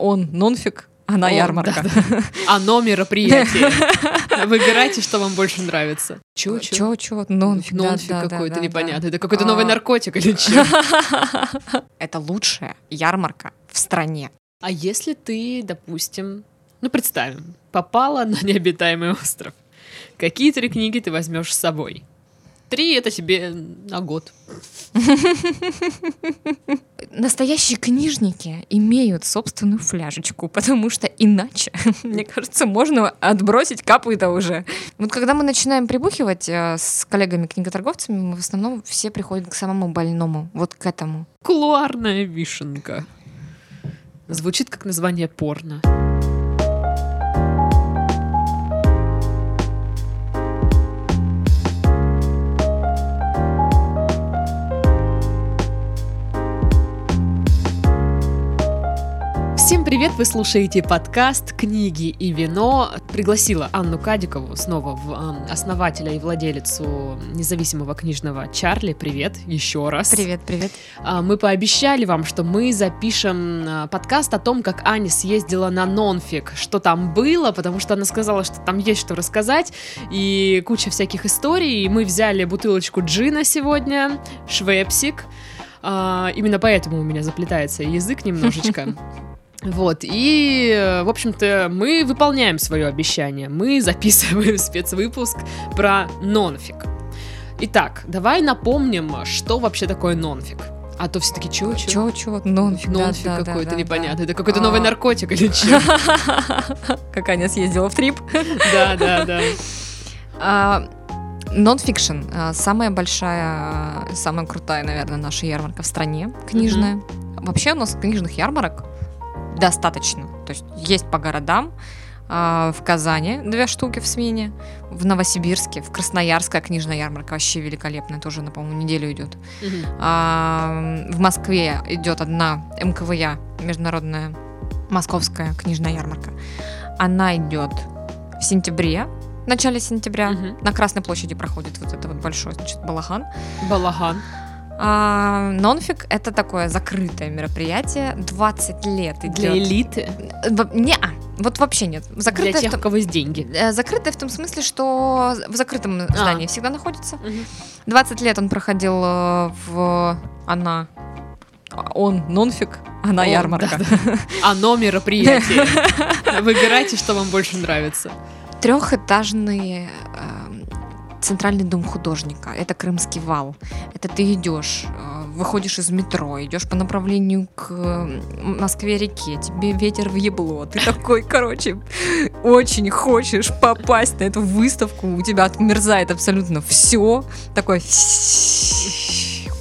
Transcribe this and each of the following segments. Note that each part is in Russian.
он нонфик, она О, ярмарка. да, Оно мероприятие. Выбирайте, что вам больше нравится. Чё, чё? Чё, чё, нонфик, да, Нонфиг да, да, какой-то да, непонятный. да. Это какой-то новый А. наркотик или что? Это лучшая ярмарка в стране. А если ты, допустим, ну представим, попала на необитаемый остров, какие три книги ты возьмешь с собой? Три это тебе на год. Настоящие книжники имеют собственную фляжечку, потому что иначе, мне кажется, можно отбросить капы-то уже. Вот когда мы начинаем прибухивать э, с коллегами-книготорговцами, мы в основном все приходят к самому больному, вот к этому. Кулуарная вишенка. Звучит как название порно. Всем привет! Вы слушаете подкаст «Книги и вино». Пригласила Анну Кадикову, снова в, основателя и владелицу независимого книжного Чарли. Привет еще раз. Привет, привет. А, Мы пообещали вам, что мы запишем а, подкаст о том, как Аня съездила на нонфик, что там было, потому что она сказала, что там есть что рассказать, и куча всяких историй. И мы взяли бутылочку джина сегодня, швепсик. А, Именно поэтому у меня заплетается язык немножечко. Вот, и, э, в общем-то, мы выполняем свое обещание. Мы записываем спецвыпуск про нонфик. Итак, давай напомним, что вообще такое нонфик. А то все таки чего, чего? Нонфик, да, Нонфик да, да, какой-то да, непонятный. да. Это какой-то А. новый наркотик или что? Как Аня съездила в трип. Да, да, да. А, Нонфикшн а, самая большая, а, самая крутая, наверное, наша ярмарка в стране книжная. Вообще у нас книжных ярмарок достаточно. То есть есть по городам. а, В Казани две штуки в смене, в Новосибирске, в Красноярская книжная ярмарка вообще великолепная, тоже, на, по-моему, неделю идет. Мгм. А, В Москве идет одна МКВЯ, международная московская книжная ярмарка. Она идет в сентябре, в начале сентября. Мгм. На Красной площади проходит вот это вот большой, значит, балахан. Балаган. А, Нонфик — это такое закрытое мероприятие. 20 лет идет. Для элиты. Не, вот вообще нет. Для Закрытое, тех, в у том, кого есть деньги. э, закрытое в том смысле, что в закрытом А. здании всегда находится. Мгм. 20 лет он проходил э, в... Она... Он нонфик, она Он, ярмарка. Оно мероприятие. Выбирайте, что вам больше нравится. Трехэтажный эм, центральный дом художника. Это Крымский вал. Это ты идешь, э, выходишь из метро, идешь по направлению к Москве-реке, тебе ветер в ебло. Ты такой, короче, очень хочешь попасть на эту выставку, у тебя отмерзает абсолютно все. Такой,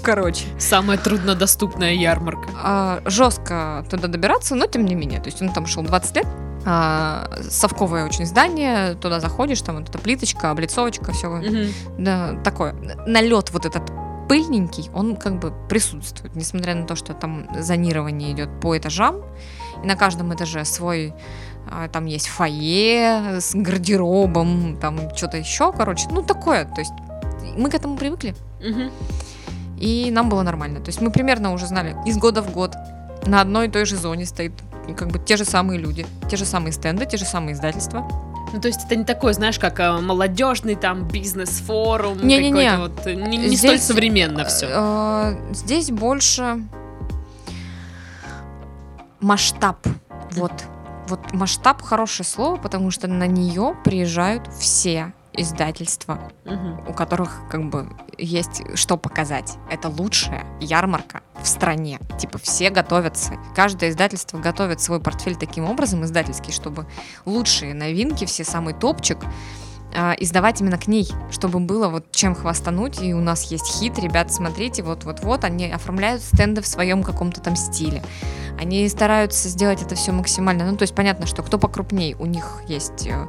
короче. Самая труднодоступная ярмарка. А, жестко туда добираться, но тем не менее. То есть он там шел 20 лет. А, совковое очень здание, туда заходишь, там вот эта плиточка, облицовочка, все. Мгм. Да, такое. Налет вот этот пыльненький, он как бы присутствует, несмотря на то, что там зонирование идет по этажам, и на каждом этаже свой а, там есть фойе с гардеробом, там что-то еще, короче, ну такое, то есть мы к этому привыкли, Мгм. И нам было нормально. То есть мы примерно уже знали из года в год на одной и той же зоне стоит как бы те же самые люди, те же самые стенды, те же самые издательства. Ну, то есть это не такое, знаешь, как э, молодежный там бизнес-форум, Не-не-не. вот, э, не, не Здесь, столь современно все. Э, Здесь больше масштаб. Вот. Вот масштаб хорошее слово, потому что на нее приезжают все издательства, у которых как бы есть что показать. Это лучшая ярмарка в стране. Типа все готовятся. Каждое издательство готовит свой портфель таким образом, издательский, чтобы лучшие новинки, все самый топчик, а, издавать именно к ней, чтобы было вот чем хвастануть, и у нас есть хит, ребят, смотрите, вот-вот-вот, они оформляют стенды в своем каком-то там стиле. Они стараются сделать это все максимально, ну, то есть понятно, что кто покрупней, у них есть э,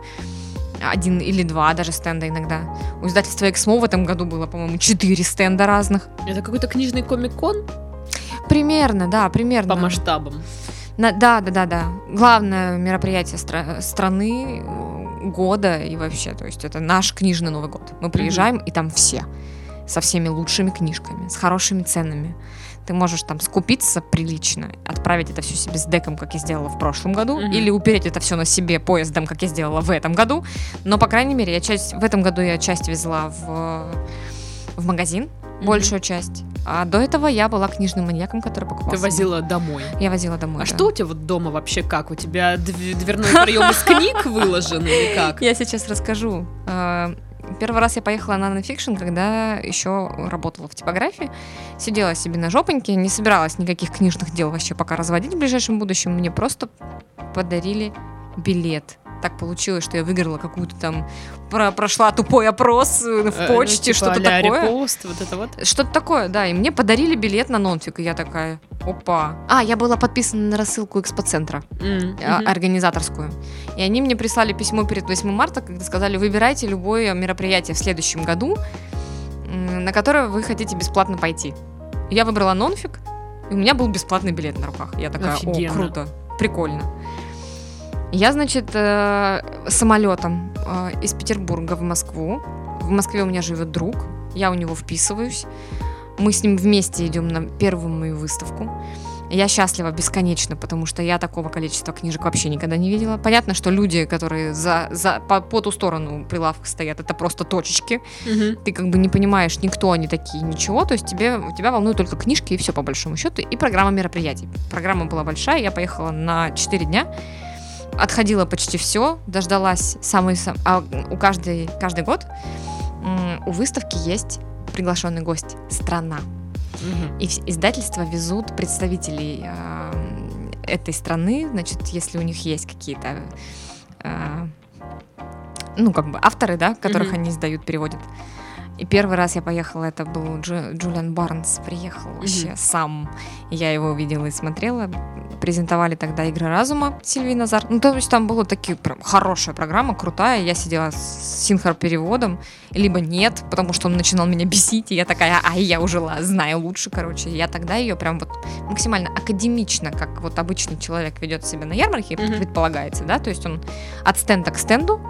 один или два даже стенда иногда. У издательства Эксмо в этом году было, по-моему, четыре стенда разных. Это какой-то книжный комик-кон Примерно, да, примерно. по масштабам. На- да, да, да, да. Главное мероприятие стра- страны, э, года и вообще, то есть это наш книжный Новый год. Мы приезжаем, и там все со всеми лучшими книжками, с хорошими ценами. Ты можешь там скупиться прилично, отправить это все себе с деком, как я сделала в прошлом году, Мгм. или упереть это все на себе поездом, как я сделала в этом году. Но, по крайней мере, я часть, в этом году я часть везла в, в магазин, Мгм. большую часть. А до этого я была книжным маньяком, который покупал. Ты себе. возила домой. Я возила домой. А да. что у тебя вот дома вообще как? У тебя дв- дверной проем из книг выложен или как? Я сейчас расскажу. Первый раз я поехала на нонфикшн, когда еще работала в типографии. Сидела себе на жопоньке, не собиралась никаких книжных дел вообще пока разводить в ближайшем будущем. Мне просто подарили билет. Так получилось, что я выиграла какую-то там, про- прошла тупой опрос э, в Э, почте, ну, типа что-то такое. репост, вот это вот. Что-то такое, да. И мне подарили билет на нонфик, и я такая, опа. А, я была подписана на рассылку экспоцентра мгм. организаторскую. И они мне прислали письмо перед 8 марта, когда сказали, выбирайте любое мероприятие в следующем году, на которое вы хотите бесплатно пойти. Я выбрала нонфик, и у меня был бесплатный билет на руках. Я такая, Офигенно. о, круто, прикольно. Я, значит, э, самолетом э, из Петербурга в Москву. В Москве у меня живет друг, я у него вписываюсь. Мы с ним вместе идем на первую мою выставку. Я счастлива бесконечно, потому что я такого количества книжек вообще никогда не видела. Понятно, что люди, которые за, за, по, по ту сторону прилавка стоят, это просто точечки. Мгм. Ты как бы не понимаешь, никто они такие, ничего. То есть тебе, тебя волнуют только книжки и все по большому счету. И программа мероприятий. Программа была большая, я поехала на 4 дня. Отходила почти все, дождалась самый... сам- А у каждой, каждый год у выставки есть приглашенный гость страна. И издательства везут представителей а, этой страны, значит, если у них есть какие-то, а, ну, как бы авторы, да, которых они издают, переводят. И первый раз я поехала, это был Джу- Джулиан Барнс, приехал вообще Мгм. сам. Я его увидела и смотрела. Презентовали тогда «Игры разума» Сильвии Назар. Ну, то есть там была такие прям хорошая программа, крутая. Я сидела с синхро-переводом, либо нет, потому что он начинал меня бесить, и я такая, ай, я уже ла- знаю лучше, короче. Я тогда ее прям вот максимально академично, как вот обычный человек ведет себя на ярмарке, Мгм. предполагается, да, то есть он от стенда к стенду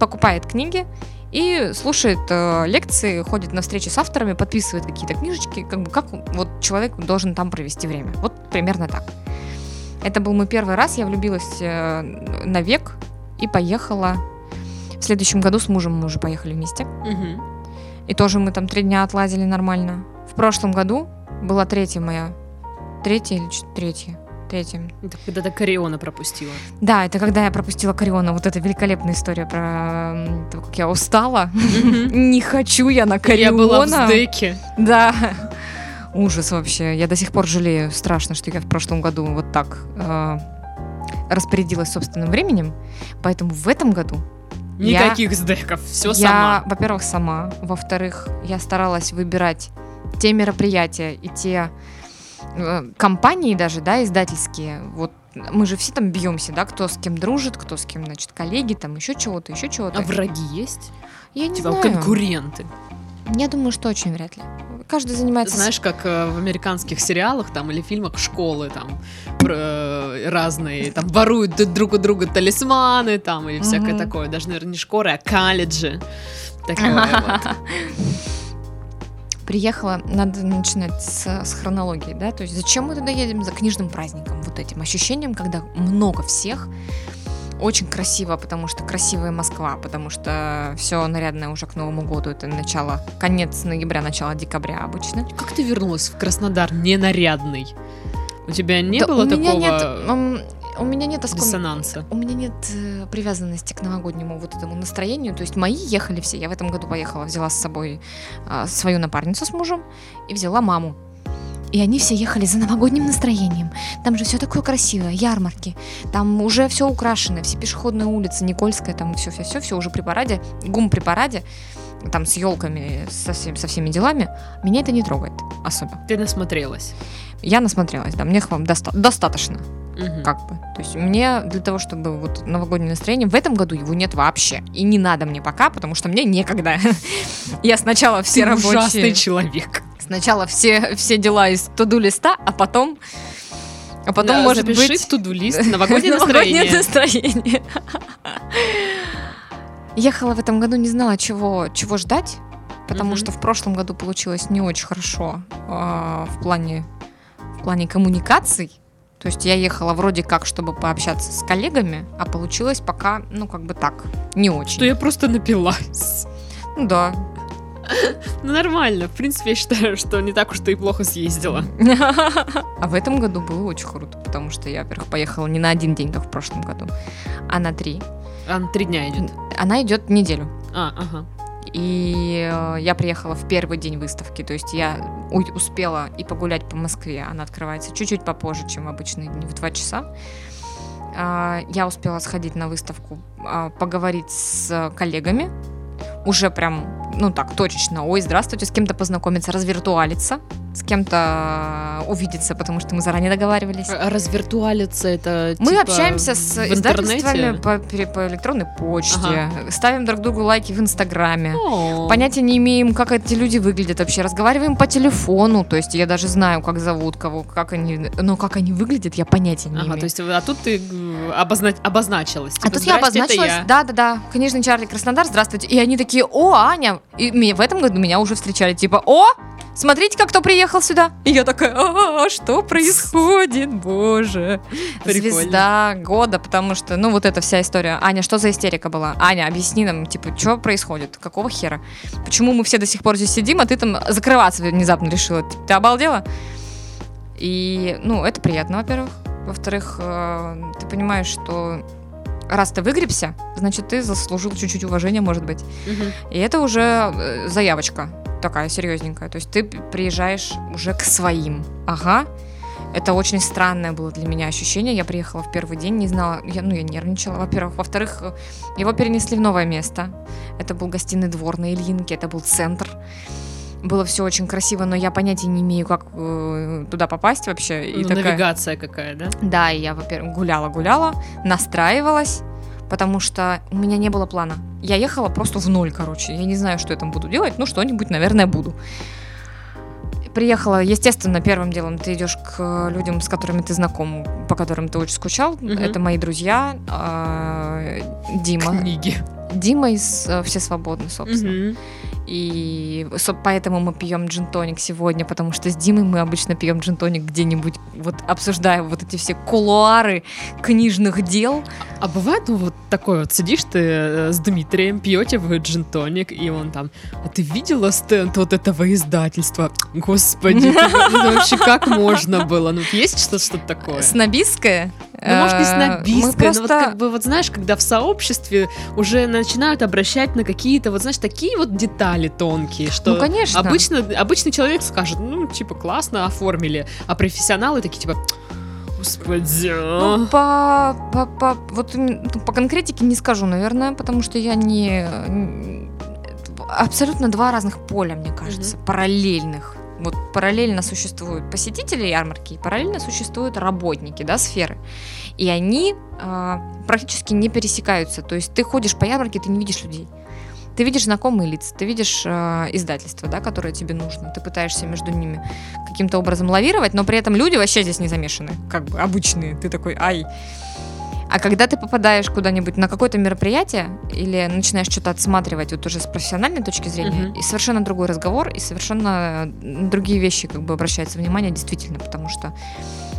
покупает книги и слушает э, лекции, ходит на встречи с авторами, подписывает какие-то книжечки, как бы как вот человек должен там провести время. Вот примерно так. Это был мой первый раз, я влюбилась э, навек и поехала. В следующем году с мужем мы уже поехали вместе. Мгм. И тоже мы там три дня отлазили нормально. В прошлом году была третья моя. Третья или третья? Третья. Это когда ты Кориона пропустила. Да, это когда я пропустила Кориона. Вот эта великолепная история про то, как я устала. Не хочу я на Я Кориона. была в сдеке. Да. Ужас вообще. Я до сих пор жалею. Страшно, что я в прошлом году вот так э, распорядилась собственным временем. Поэтому в этом году Я- Никаких сдеков, все я, сама. во-первых, сама. Во-вторых, я старалась выбирать те мероприятия и те компании даже, да, издательские. Вот мы же все там бьемся, да, кто с кем дружит, кто с кем, значит, коллеги, там еще чего-то, еще чего-то. А враги есть? Я не Типа знаю. конкуренты. Я думаю, что очень вряд ли. Каждый занимается... Знаешь, как э, в американских сериалах там или фильмах школы там э, разные, там воруют друг у друга талисманы там или всякое такое. Даже, наверное, не школы, а колледжи. Такое вот. Приехала, надо начинать с, с хронологии, да, то есть зачем мы туда едем? За книжным праздником, вот этим ощущением, когда много всех, очень красиво, потому что красивая Москва, потому что все нарядное уже к Новому году, это начало, конец ноября, начало декабря обычно. Как ты вернулась в Краснодар ненарядный? У тебя не Да было у меня такого нет, у меня нет оском- диссонанса? У меня нет э, привязанности к новогоднему вот этому настроению. То есть мои ехали все. Я в этом году поехала, взяла с собой а, свою напарницу с мужем и взяла маму. И они все ехали за новогодним настроением. Там же все такое красивое, ярмарки. Там уже все украшено, все пешеходные улицы, Никольская, там все, все, все, все уже при параде, гум при параде, там с елками, со, всем- со всеми делами. Меня это не трогает особо. Ты насмотрелась. Я насмотрелась, да, мне хвам- доста- достаточно Мгм. как бы. То есть мне для того, чтобы вот новогоднее настроение, в этом году его нет вообще. И не надо мне пока, потому что мне некогда. Я сначала все Ты ужасный рабочие... человек. Сначала все, все дела из туду листа, а потом... А потом, Да, может запиши быть... в туду-лист новогоднее новогоднее настроение. настроение. Ехала в этом году, не знала, чего, чего ждать, потому Мгм. что в прошлом году получилось не очень хорошо а, в плане плане коммуникаций. То есть я ехала вроде как, чтобы пообщаться с коллегами, а получилось пока, ну, как бы так, не очень. Что я просто напилась. Ну да. Ну нормально, в принципе, я считаю, что не так уж ты и плохо съездила. А в этом году было очень круто, потому что я, во-первых, поехала не на один день, как в прошлом году, а на три. А на три дня идет? Она идет неделю. А, ага. И э, я приехала в первый день выставки, то есть я успела и погулять по Москве. Она открывается чуть-чуть попозже, чем в обычные дни, в 2 часа. А, Я успела сходить на выставку, а, поговорить с коллегами, уже прям, ну так, точечно. Ой, здравствуйте, с кем-то познакомиться, развиртуалиться, с кем-то увидеться, потому что мы заранее договаривались. А Развиртуалиться это Мы типа, общаемся с издательствами по, по электронной почте, ставим друг другу лайки в Инстаграме. О. Понятия не имеем, как эти люди выглядят вообще. Разговариваем по телефону, то есть я даже знаю, как зовут кого, как они, но как они выглядят, я понятия не Ага, имею. то есть, а тут ты э, обозна- обозначилась. а Типа, тут я «Здрасте, это обозначилась, я». да, да, да, книжный Чарли Краснодар, здравствуйте. И они такие, о, Аня. И меня- в этом году меня уже встречали, типа, о, смотрите, как кто приехал сюда. И я такая, а, что происходит, боже. Прикольно. Звезда года, потому что, ну, вот эта вся история. Аня, что за истерика была? Аня, объясни нам, типа, что происходит? Какого хера? Почему мы все до сих пор здесь сидим, а ты там закрываться внезапно решила? Ты, ты обалдела? И, ну, это приятно, во-первых. Во-вторых, э, ты понимаешь, что раз ты выгребся, значит, ты заслужил чуть-чуть уважения, может быть. Мгм. И это уже э, заявочка такая серьезненькая. То есть ты приезжаешь уже к своим. Ага. Это очень странное было для меня ощущение. Я приехала в первый день, не знала, я, ну, я нервничала, во-первых. Во-вторых, э, его перенесли в новое место. Это был гостиный двор на Ильинке, это был центр. Было все очень красиво, но я понятия не имею, как э, туда попасть вообще. И Ну, такая- Навигация какая, да? да, и я, во-первых, гуляла-гуляла, настраивалась, потому что у меня не было плана. Я ехала просто в ноль, короче. Я не знаю, что я там буду делать, ну, что-нибудь, наверное, буду. Приехала, естественно, первым делом ты идешь к людям, с которыми ты знаком, по которым ты очень скучал. Мгм. Это мои друзья. а, Дима. Книги. Дима из э, «Все свободны», собственно. Мгм. И поэтому мы пьем джин-тоник сегодня, потому что с Димой мы обычно пьем джин-тоник где-нибудь, вот обсуждая вот эти все кулуары книжных дел. А бывает, ну, вот такое вот, сидишь ты э, с Дмитрием, пьете вы джин-тоник, и он там, а ты видела стенд вот этого издательства? Господи, это это вообще как можно было? Ну, есть что- что-то такое? Снобистское. Ну, может, не Э, Мы снобистское, но вот просто... как бы, вот знаешь, когда в сообществе уже начинают обращать на какие-то, вот знаешь, такие вот детали тонкие, что Ну, конечно. обычно, обычный человек скажет, ну, типа, классно оформили, а профессионалы такие, типа, господи, а». Ну, по, по, по- вот, ну, по конкретике не скажу, наверное, потому что я не... Абсолютно два разных поля, мне кажется, параллельных. Вот параллельно существуют посетители ярмарки, и параллельно существуют работники, да, сферы. И они а, практически не пересекаются. То есть ты ходишь по ярмарке, ты не видишь людей. Ты видишь знакомые лица, ты видишь э, издательство, да, которое тебе нужно. Ты пытаешься между ними каким-то образом лавировать, но при этом люди вообще здесь не замешаны, как бы обычные. Ты такой, ай. А когда ты попадаешь куда-нибудь на какое-то мероприятие или начинаешь что-то отсматривать вот уже с профессиональной точки зрения, Мгм. и совершенно другой разговор, и совершенно другие вещи как бы обращается внимание действительно, потому что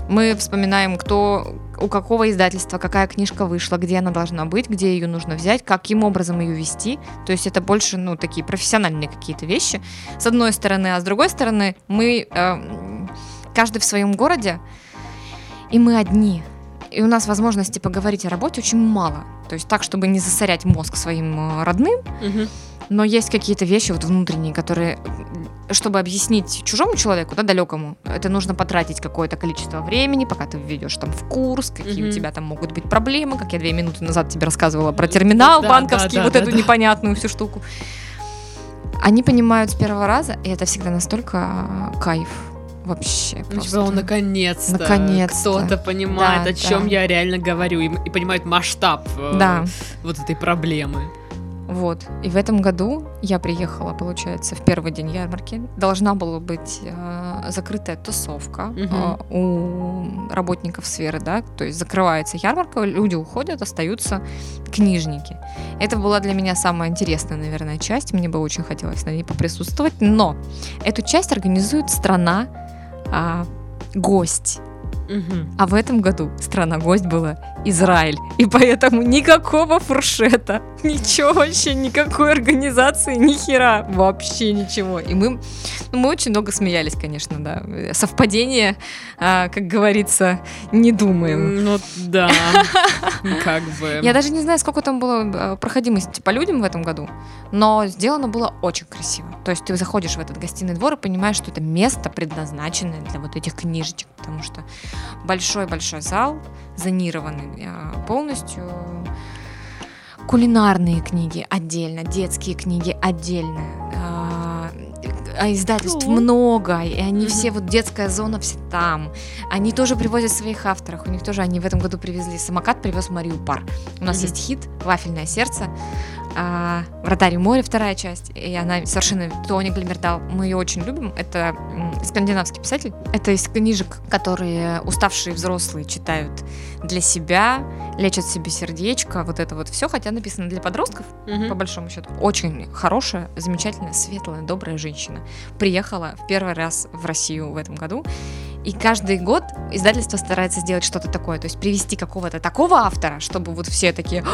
мы вспоминаем, кто, у какого издательства, какая книжка вышла, где она должна быть, где ее нужно взять, каким образом ее вести. То есть это больше, ну, такие профессиональные какие-то вещи, с одной стороны, а с другой стороны, мы э, каждый в своем городе, и мы одни. И у нас возможности поговорить о работе очень мало. То есть так, чтобы не засорять мозг своим э, родным, Мгм. но есть какие-то вещи вот внутренние, которые, чтобы объяснить чужому человеку, да, далекому, это нужно потратить какое-то количество времени, пока ты введешь там в курс, какие Мгм. у тебя там могут быть проблемы, как я две минуты назад тебе рассказывала про терминал Да, банковский, да, да, вот да, эту да. непонятную всю штуку. Они понимают с первого раза, и это всегда настолько а, кайф вообще. Ну, просто. типа, он наконец-то, Наконец-то. кто-то понимает, Да, о чем да. я реально говорю, и, и понимает масштаб э, Да. вот этой проблемы. Вот. И в этом году я приехала, получается, в первый день ярмарки. Должна была быть э, закрытая тусовка Мгм. э, у работников сферы, да. То есть закрывается ярмарка, люди уходят, остаются книжники. Это была для меня самая интересная, наверное, часть. Мне бы очень хотелось на ней поприсутствовать. Но эту часть организует страна а, гость. Угу. А в этом году страна-гость была Израиль. И поэтому никакого фуршета, ничего вообще, никакой организации, ни хера, вообще ничего. И мы, ну, мы очень много смеялись, конечно, да. Совпадение, а, как говорится, не думаем. Ну да, как бы. Я даже не знаю, сколько там было а, проходимости по людям в этом году, но сделано было очень красиво. То есть ты заходишь в этот гостиный двор и понимаешь, что это место предназначенное для вот этих книжечек, потому что большой-большой зал, зонированный а, полностью. Кулинарные книги отдельно, детские книги отдельно. А, а издательств О. много, и они mm-hmm. все, вот детская зона все там. Они тоже привозят своих авторов. У них тоже, они в этом году привезли, самокат привез Марию Пар. У нас mm-hmm. есть хит «Вафельное сердце» а, «Вратарь моря» вторая часть, и она совершенно Тони Глимердал. Мы ее очень любим. Это скандинавский писатель. Это из книжек, которые уставшие взрослые читают для себя, лечат себе сердечко, вот это вот все, хотя написано для подростков, угу. по большому счету. Очень хорошая, замечательная, светлая, добрая женщина. Приехала в первый раз в Россию в этом году и каждый год издательство старается сделать что-то такое, то есть привести какого-то такого автора, чтобы вот все такие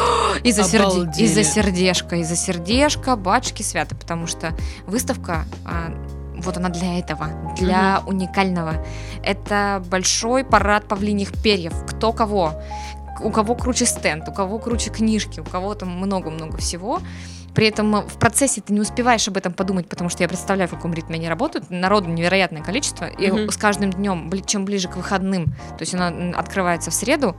из-за серде... из сердечка, из-за сердечка, батюшки святы, потому что выставка а, вот она для этого, для mm уникального. Это большой парад павлиньих перьев. Кто кого? У кого круче стенд, у кого круче книжки, у кого там много-много всего. При этом э, в процессе ты не успеваешь об этом подумать, потому что я представляю, в каком ритме они работают. Народу невероятное количество. И mm-hmm. с каждым днем, чем ближе к выходным, то есть она открывается в среду,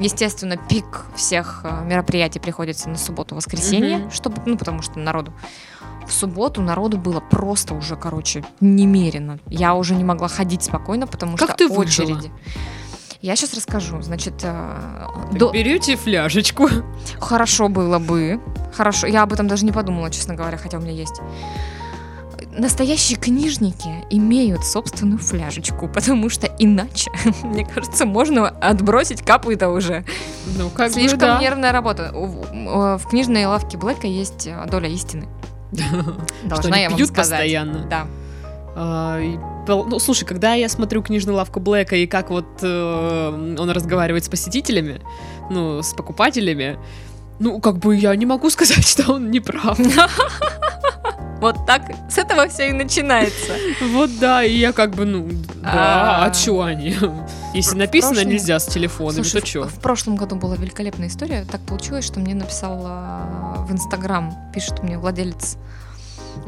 Естественно, пик всех э, мероприятий приходится на субботу-воскресенье, mm-hmm. чтобы, ну, потому что народу. В субботу народу было просто уже, короче, немерено. Я уже не могла ходить спокойно, потому как что ты очереди. Выжила? Я сейчас расскажу. Значит, э, до... берете фляжечку. Хорошо было бы. Хорошо. Я об этом даже не подумала, честно говоря, хотя у меня есть. Настоящие книжники имеют собственную фляжечку, потому что иначе, мне кажется, можно отбросить капы-то уже. Ну, как Слишком бы, да. нервная работа. В книжной лавке Блэка есть э, доля истины. Должна я вам сказать. постоянно. Да. А, ну, слушай, когда я смотрю книжную лавку Блэка и как вот э, он разговаривает с посетителями, ну, с покупателями, ну, как бы я не могу сказать, что он не прав. Вот так, с этого все и начинается. Вот да, и я как бы, ну, да, а, а чё они? Если написано нельзя с телефона, то чё? В прошлом году была великолепная история. Так получилось, что мне написал в Инстаграм, пишет мне владелец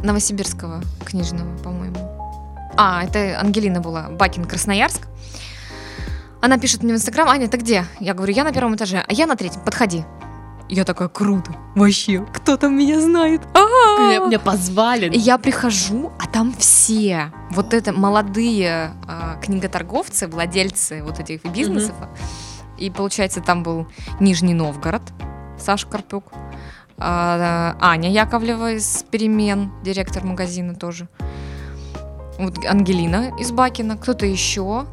Новосибирского книжного, по-моему. А, это Ангелина была, Бакин, Красноярск. Она пишет мне в Инстаграм, Аня, ты где? Я говорю, я на первом этаже, а я на третьем, подходи. Я такая, круто, вообще, кто там меня знает? Меня, меня позвали. Я прихожу, а там все, вот это молодые а, книготорговцы, владельцы вот этих бизнесов. Угу. И получается, там был Нижний Новгород, Саша Карпюк, а, Аня Яковлева из «Перемен», директор магазина тоже. Вот Ангелина из Бакина, кто-то еще.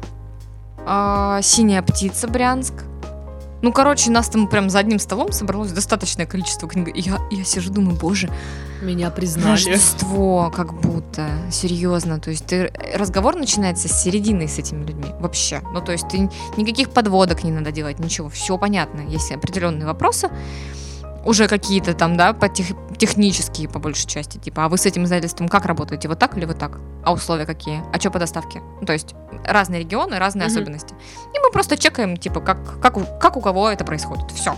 А, Синяя птица Брянск. Ну, короче, нас там прям за одним столом собралось достаточное количество книг. Я, я сижу, думаю, боже, меня признали. Рождество, как будто, серьезно. То есть ты, разговор начинается с середины с этими людьми, вообще. Ну, то есть ты, никаких подводок не надо делать, ничего, все понятно. Есть определенные вопросы, уже какие-то там, да, по тех, технические по большей части, типа, а вы с этим издательством как работаете, вот так или вот так? А условия какие? А что по доставке? Ну, то есть разные регионы, разные mm-hmm. особенности. И мы просто чекаем, типа, как, как, у, как у кого это происходит. Все.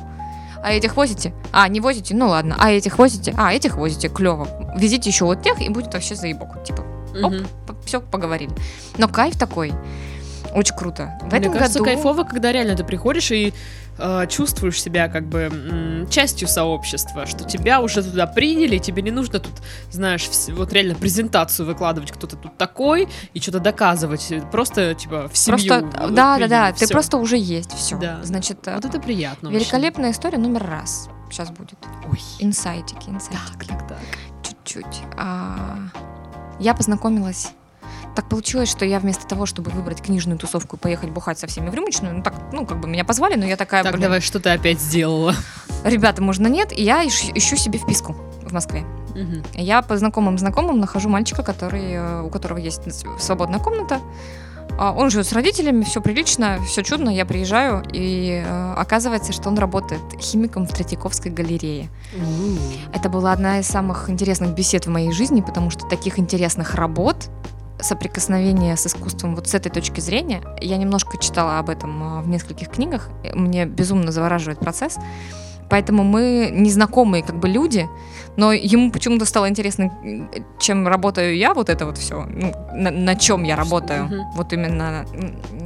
А этих возите? А, не возите? Ну ладно. А этих возите? А, этих возите, клево. Везите еще вот тех, и будет вообще заебок. Типа, оп, mm-hmm. все, поговорили. Но кайф такой. Очень круто. В Мне этом кажется, году... кайфово, когда реально ты приходишь и э, чувствуешь себя как бы м, частью сообщества, что тебя уже туда приняли, тебе не нужно тут, знаешь, вс- вот реально презентацию выкладывать, кто-то тут такой, и что-то доказывать. Просто, типа, в семью. Просто, да, да, да, ты просто уже есть, все. Да. Значит, вот это приятно. Великолепная очень. история номер раз. Сейчас будет. Ой. Инсайтики, инсайтики. Так, так, так. Чуть-чуть. А, я познакомилась так получилось, что я вместо того, чтобы выбрать книжную тусовку и поехать бухать со всеми в рюмочную, ну так, ну как бы меня позвали, но я такая, Так, блин, давай, что ты опять сделала? Ребята, можно нет, и я ищу, ищу себе вписку в Москве. Угу. Я по знакомым знакомым нахожу мальчика, который, э, у которого есть свободная комната, А, он живет с родителями, все прилично, все чудно. Я приезжаю, и э, оказывается, что он работает химиком в Третьяковской галерее. У. Это была одна из самых интересных бесед в моей жизни, потому что таких интересных работ соприкосновение с искусством вот с этой точки зрения. Я немножко читала об этом э, в нескольких книгах. Мне безумно завораживает процесс. Поэтому мы незнакомые как бы люди, но ему почему-то стало интересно, чем работаю я, вот это вот все, ну, на, на чем я работаю. Мгм. Вот именно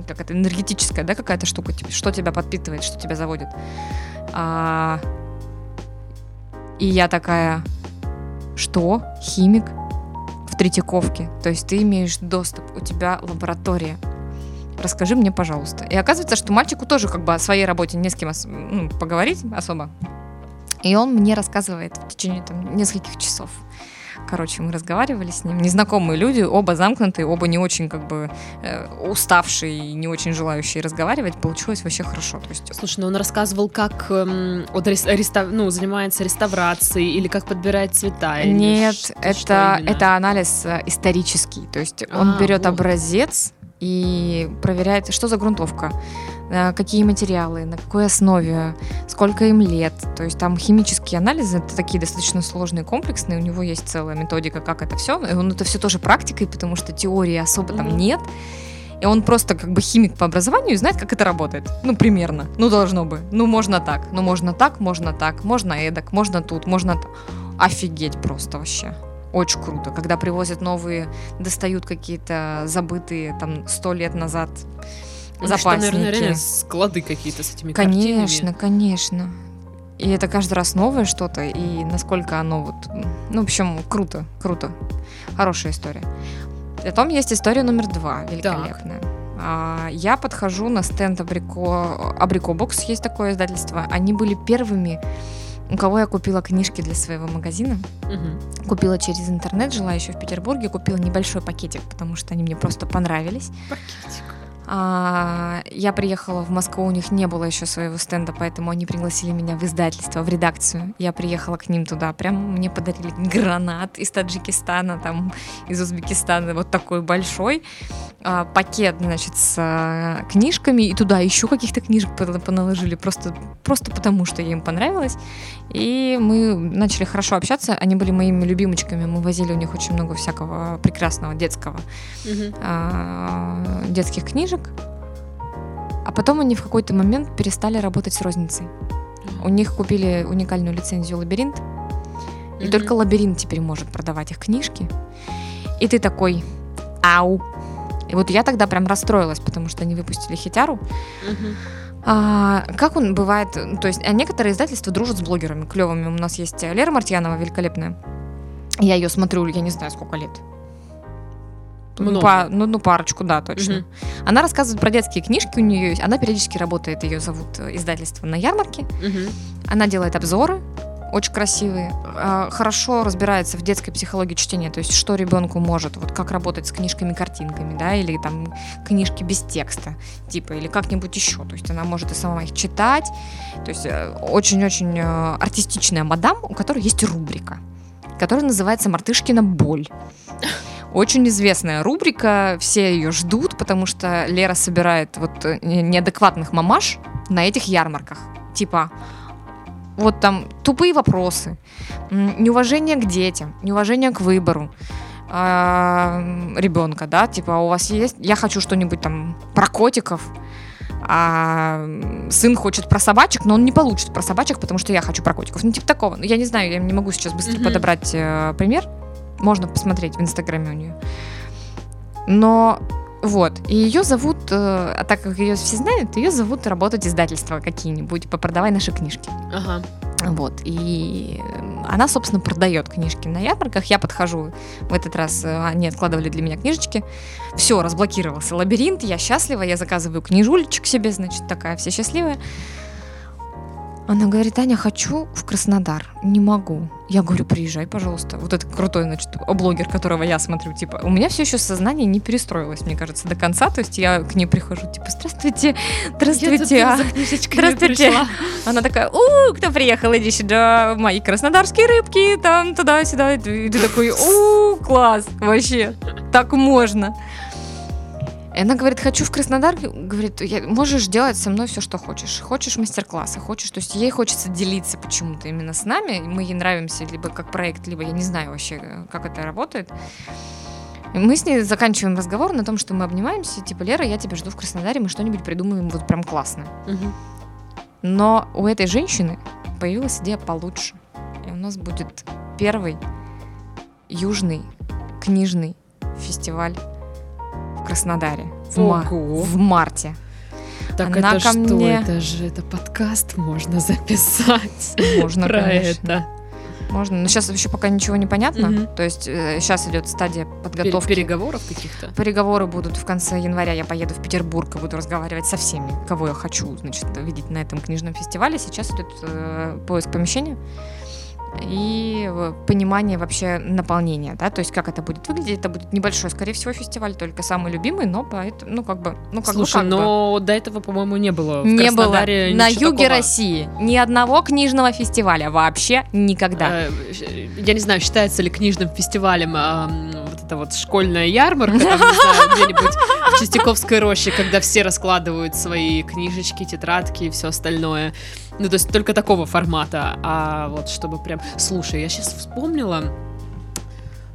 как это энергетическая, да, какая-то штука, типа, что тебя подпитывает, что тебя заводит. А, и я такая, что? Химик? В Третьяковке. То есть ты имеешь доступ, у тебя лаборатория. Расскажи мне, пожалуйста. И оказывается, что мальчику тоже как бы о своей работе не с кем ос- ну, поговорить особо. И он мне рассказывает в течение там, нескольких часов. Короче, мы разговаривали с ним. Незнакомые люди, оба замкнутые, оба не очень как бы э, уставшие и не очень желающие разговаривать. Получилось вообще хорошо. То есть Слушай, ну он рассказывал, как эм, вот реста- ну, занимается реставрацией или как подбирает цвета. или Нет, что- что это, именно? это анализ э, исторический. То есть он А, берет вот. образец и проверяет, что за грунтовка, какие материалы, на какой основе, сколько им лет. То есть там химические анализы, это такие достаточно сложные, комплексные. У него есть целая методика, как это все. И он это все тоже практикой, потому что теории особо там Мгм. нет. И он просто как бы химик по образованию и знает, как это работает. Ну, примерно. Ну, должно бы. Ну, можно так. Ну, можно так, можно так. Можно эдак, можно тут, можно... т- Офигеть просто вообще. Очень круто. Когда привозят новые, достают какие-то забытые там сто лет назад Ну, что, наверное, запасники. реально склады какие-то с этими Конечно, картинами. конечно. И это каждый раз новое что-то, и насколько оно вот... Ну, в общем, круто, круто. Хорошая история. Потом есть история номер два, великолепная. А, Я подхожу на стенд Абрико... Абрикобокс, есть такое издательство. Они были первыми, у кого я купила книжки для своего магазина. Мгм. Купила через интернет, жила еще в Петербурге, купила небольшой пакетик, потому что они мне просто понравились. Пакетик. А, я приехала в Москву, у них не было еще своего стенда, поэтому они пригласили меня в издательство, в редакцию. Я приехала к ним туда, прям мне подарили гранат из Таджикистана, там из Узбекистана, вот такой большой а, пакет, значит, с а, книжками, и туда еще каких-то книжек пон- поналожили, просто, просто потому, что я им понравилась. И мы начали хорошо общаться, они были моими любимочками, мы возили у них очень много всякого прекрасного детского а, детских книжек. А потом они в какой-то момент перестали работать с розницей. У них купили уникальную лицензию «Лабиринт», и Мгм. только «Лабиринт» теперь может продавать их книжки. И ты такой, ау. И вот я тогда прям расстроилась, потому что они выпустили «Хитяру». Мгм. А, как он бывает, ну, то есть, а некоторые издательства дружат с блогерами клевыми. У нас есть Лера Мартьянова великолепная. Я ее смотрю, я не знаю, сколько лет. Много. Па- ну, ну, парочку, да, точно. Мгм. Она рассказывает про детские книжки у нее есть. Она периодически работает, ее зовут э, издательство на ярмарке. Мгм. Она делает обзоры, очень красивые, а, хорошо разбирается в детской психологии чтения, то есть что ребенку может, вот как работать с книжками-картинками, да, или там книжки без текста, типа, или как-нибудь еще, то есть она может и сама их читать, то есть э, очень-очень э, артистичная мадам, у которой есть рубрика, которая называется «Мартышкина боль». Очень известная рубрика, все ее ждут, потому что Лера собирает вот э, не- неадекватных мамаш на этих ярмарках. Типа, вот там тупые вопросы, неуважение к детям, неуважение к выбору ребенка, да, типа, «А у вас есть, я хочу что-нибудь там про котиков, а сын хочет про собачек, но он не получит про собачек, потому что я хочу про котиков. Ну, типа такого. Ну, Я не знаю, я не могу сейчас быстро Мгм. подобрать э, пример. Можно посмотреть в Инстаграме у нее. Но вот, и ее зовут, э, а так как ее все знают, ее зовут работать издательства какие-нибудь, попродавай наши книжки. Ага. Вот, и она, собственно, продает книжки на ярмарках. Я подхожу, в этот раз э, они откладывали для меня книжечки. Все, разблокировался лабиринт, я счастлива, я заказываю книжулечек себе, значит, такая вся счастливая. Она говорит, Аня, хочу в Краснодар, не могу. Я говорю, приезжай, пожалуйста. Вот это крутой, значит, блогер, которого я смотрю, типа, у меня все еще сознание не перестроилось, мне кажется, до конца. То есть я к ней прихожу, типа, здравствуйте, здравствуйте. Я а». тут книжечками Здравствуйте. пришла. Она такая, у, кто приехал, иди сюда, мои краснодарские рыбки, там, туда-сюда. И ты такой, у, класс, вообще, так можно. И она говорит, хочу в Краснодар, говорит, можешь делать со мной все, что хочешь. Хочешь мастер-классы, хочешь, то есть ей хочется делиться почему-то именно с нами, мы ей нравимся либо как проект, либо я не знаю вообще, как это работает. И мы с ней заканчиваем разговор на том, что мы обнимаемся, типа, Лера, я тебя жду в Краснодаре, мы что-нибудь придумаем вот прям классно. Угу. Но у этой женщины появилась идея получше. И у нас будет первый южный книжный фестиваль в Краснодаре в, ма- в марте. Так Она это ко что? Мне... Это же это подкаст можно записать. Можно, про конечно. это. Можно. Но сейчас еще пока ничего не понятно. Угу. То есть э, сейчас идет стадия подготовки. Переговоров каких-то? Переговоры будут в конце января. Я поеду в Петербург и буду разговаривать со всеми, кого я хочу, значит, видеть на этом книжном фестивале. Сейчас идет э, поиск помещения и понимание вообще наполнения, да, то есть как это будет выглядеть, это будет небольшой, скорее всего, фестиваль, только самый любимый, но поэтому, ну как бы, ну как Слушай, бы, как но бы. до этого, по-моему, не было в Не было на юге такого. России ни одного книжного фестиваля вообще никогда. Э, я не знаю, считается ли книжным фестивалем э, вот эта вот школьная ярмарка, где-нибудь в Чистяковской роще, когда все раскладывают свои книжечки, тетрадки и все остальное. Ну, то есть только такого формата. А вот чтобы прям... Слушай, я сейчас вспомнила...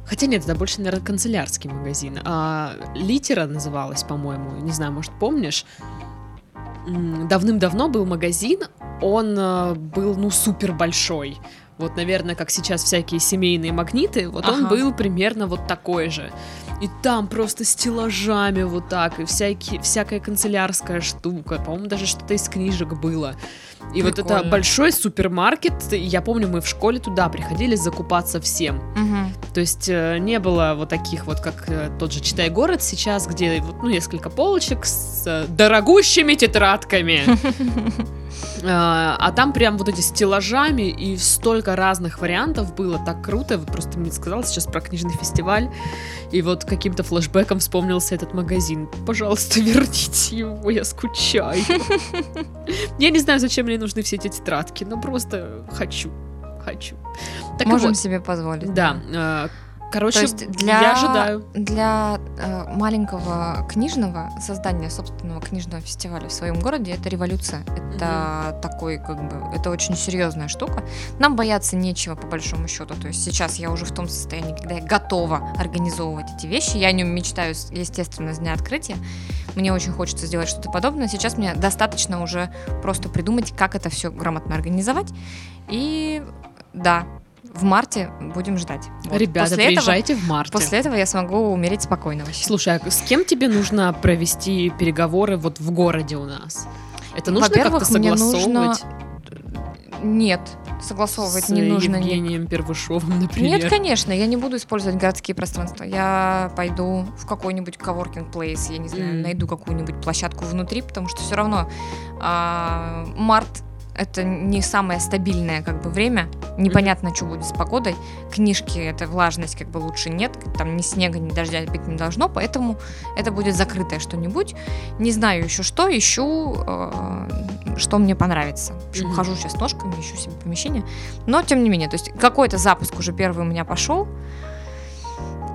Хотя нет, это больше, наверное, канцелярский магазин. А, Литера называлась, по-моему. Не знаю, может, помнишь? Давным-давно был магазин, он э, был, ну, супер большой. Вот, наверное, как сейчас всякие семейные магниты, вот ага. он был примерно вот такой же. И там просто стеллажами вот так, и всякие, всякая канцелярская штука. По-моему, даже что-то из книжек было. И Прикольно. вот это большой супермаркет, я помню, мы в школе туда приходили закупаться всем. Угу. То есть э, не было вот таких вот, как э, тот же «Читай город» сейчас, где вот, ну, несколько полочек с э, дорогущими тетрадками. А, а там прям вот эти стеллажами и столько разных вариантов было, так круто. Вот просто мне сказал сейчас про книжный фестиваль, и вот каким-то флешбеком вспомнился этот магазин. Пожалуйста, верните его, я скучаю. Я не знаю, зачем мне нужны все эти тетрадки, но просто хочу, хочу. Так Можем вот, себе позволить. Да. Короче, То есть для, я ожидаю. Для э, маленького книжного создания собственного книжного фестиваля в своем городе это революция. Это mm-hmm. такой, как бы, это очень серьезная штука. Нам бояться нечего, по большому счету. То есть сейчас я уже в том состоянии, когда я готова организовывать эти вещи. Я о нем мечтаю, естественно, с дня открытия. Мне очень хочется сделать что-то подобное. Сейчас мне достаточно уже просто придумать, как это все грамотно организовать. И да, в марте будем ждать. Вот. Ребята, после приезжайте этого, в марте. После этого я смогу умереть спокойно вообще. Слушай, а с кем тебе нужно провести переговоры вот в городе у нас? Это нужно как-то согласовывать? Нужно... Нет, согласовывать с не нужно. С Евгением Первушовым, например. Нет, конечно, я не буду использовать городские пространства. Я пойду в какой-нибудь коворкинг плейс, я не знаю, mm. найду какую-нибудь площадку внутри, потому что все равно а, март это не самое стабильное как бы время, непонятно, что будет с погодой, книжки, это влажность как бы лучше нет, там ни снега, ни дождя быть не должно, поэтому это будет закрытое что-нибудь, не знаю еще что, ищу, э, что мне понравится, в общем, mm-hmm. хожу сейчас ножками, ищу себе помещение, но тем не менее, то есть какой-то запуск уже первый у меня пошел,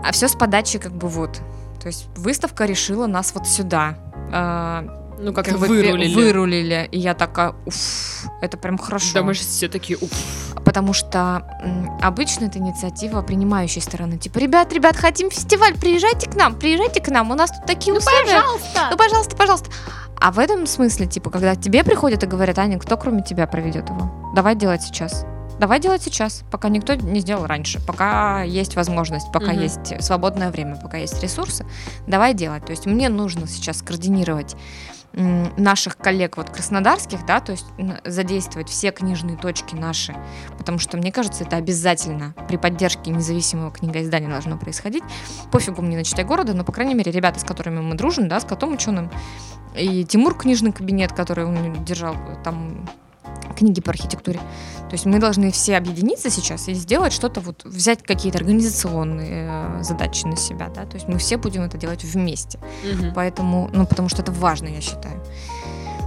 а все с подачи как бы вот, то есть выставка решила нас вот сюда, э, ну, как, как вырулили. Вырулили. И я такая, уф, это прям хорошо. Да, мы же все такие, уф. Потому что м, обычно это инициатива принимающей стороны. Типа, ребят, ребят, хотим фестиваль, приезжайте к нам, приезжайте к нам, у нас тут такие ну, условия. пожалуйста. Ну, пожалуйста, пожалуйста. А в этом смысле, типа, когда тебе приходят и говорят, Аня, кто кроме тебя проведет его? Давай делать сейчас. Давай делать сейчас, пока никто не сделал раньше, пока есть возможность, пока угу. есть свободное время, пока есть ресурсы, давай делать. То есть мне нужно сейчас координировать наших коллег вот краснодарских, да, то есть задействовать все книжные точки наши, потому что, мне кажется, это обязательно при поддержке независимого книгоиздания должно происходить. Пофигу мне на читай города, но, по крайней мере, ребята, с которыми мы дружим, да, с котом ученым, и Тимур книжный кабинет, который он держал там книги по архитектуре. То есть мы должны все объединиться сейчас и сделать что-то, вот взять какие-то организационные э, задачи на себя, да, то есть мы все будем это делать вместе. Угу. Поэтому, ну, потому что это важно, я считаю.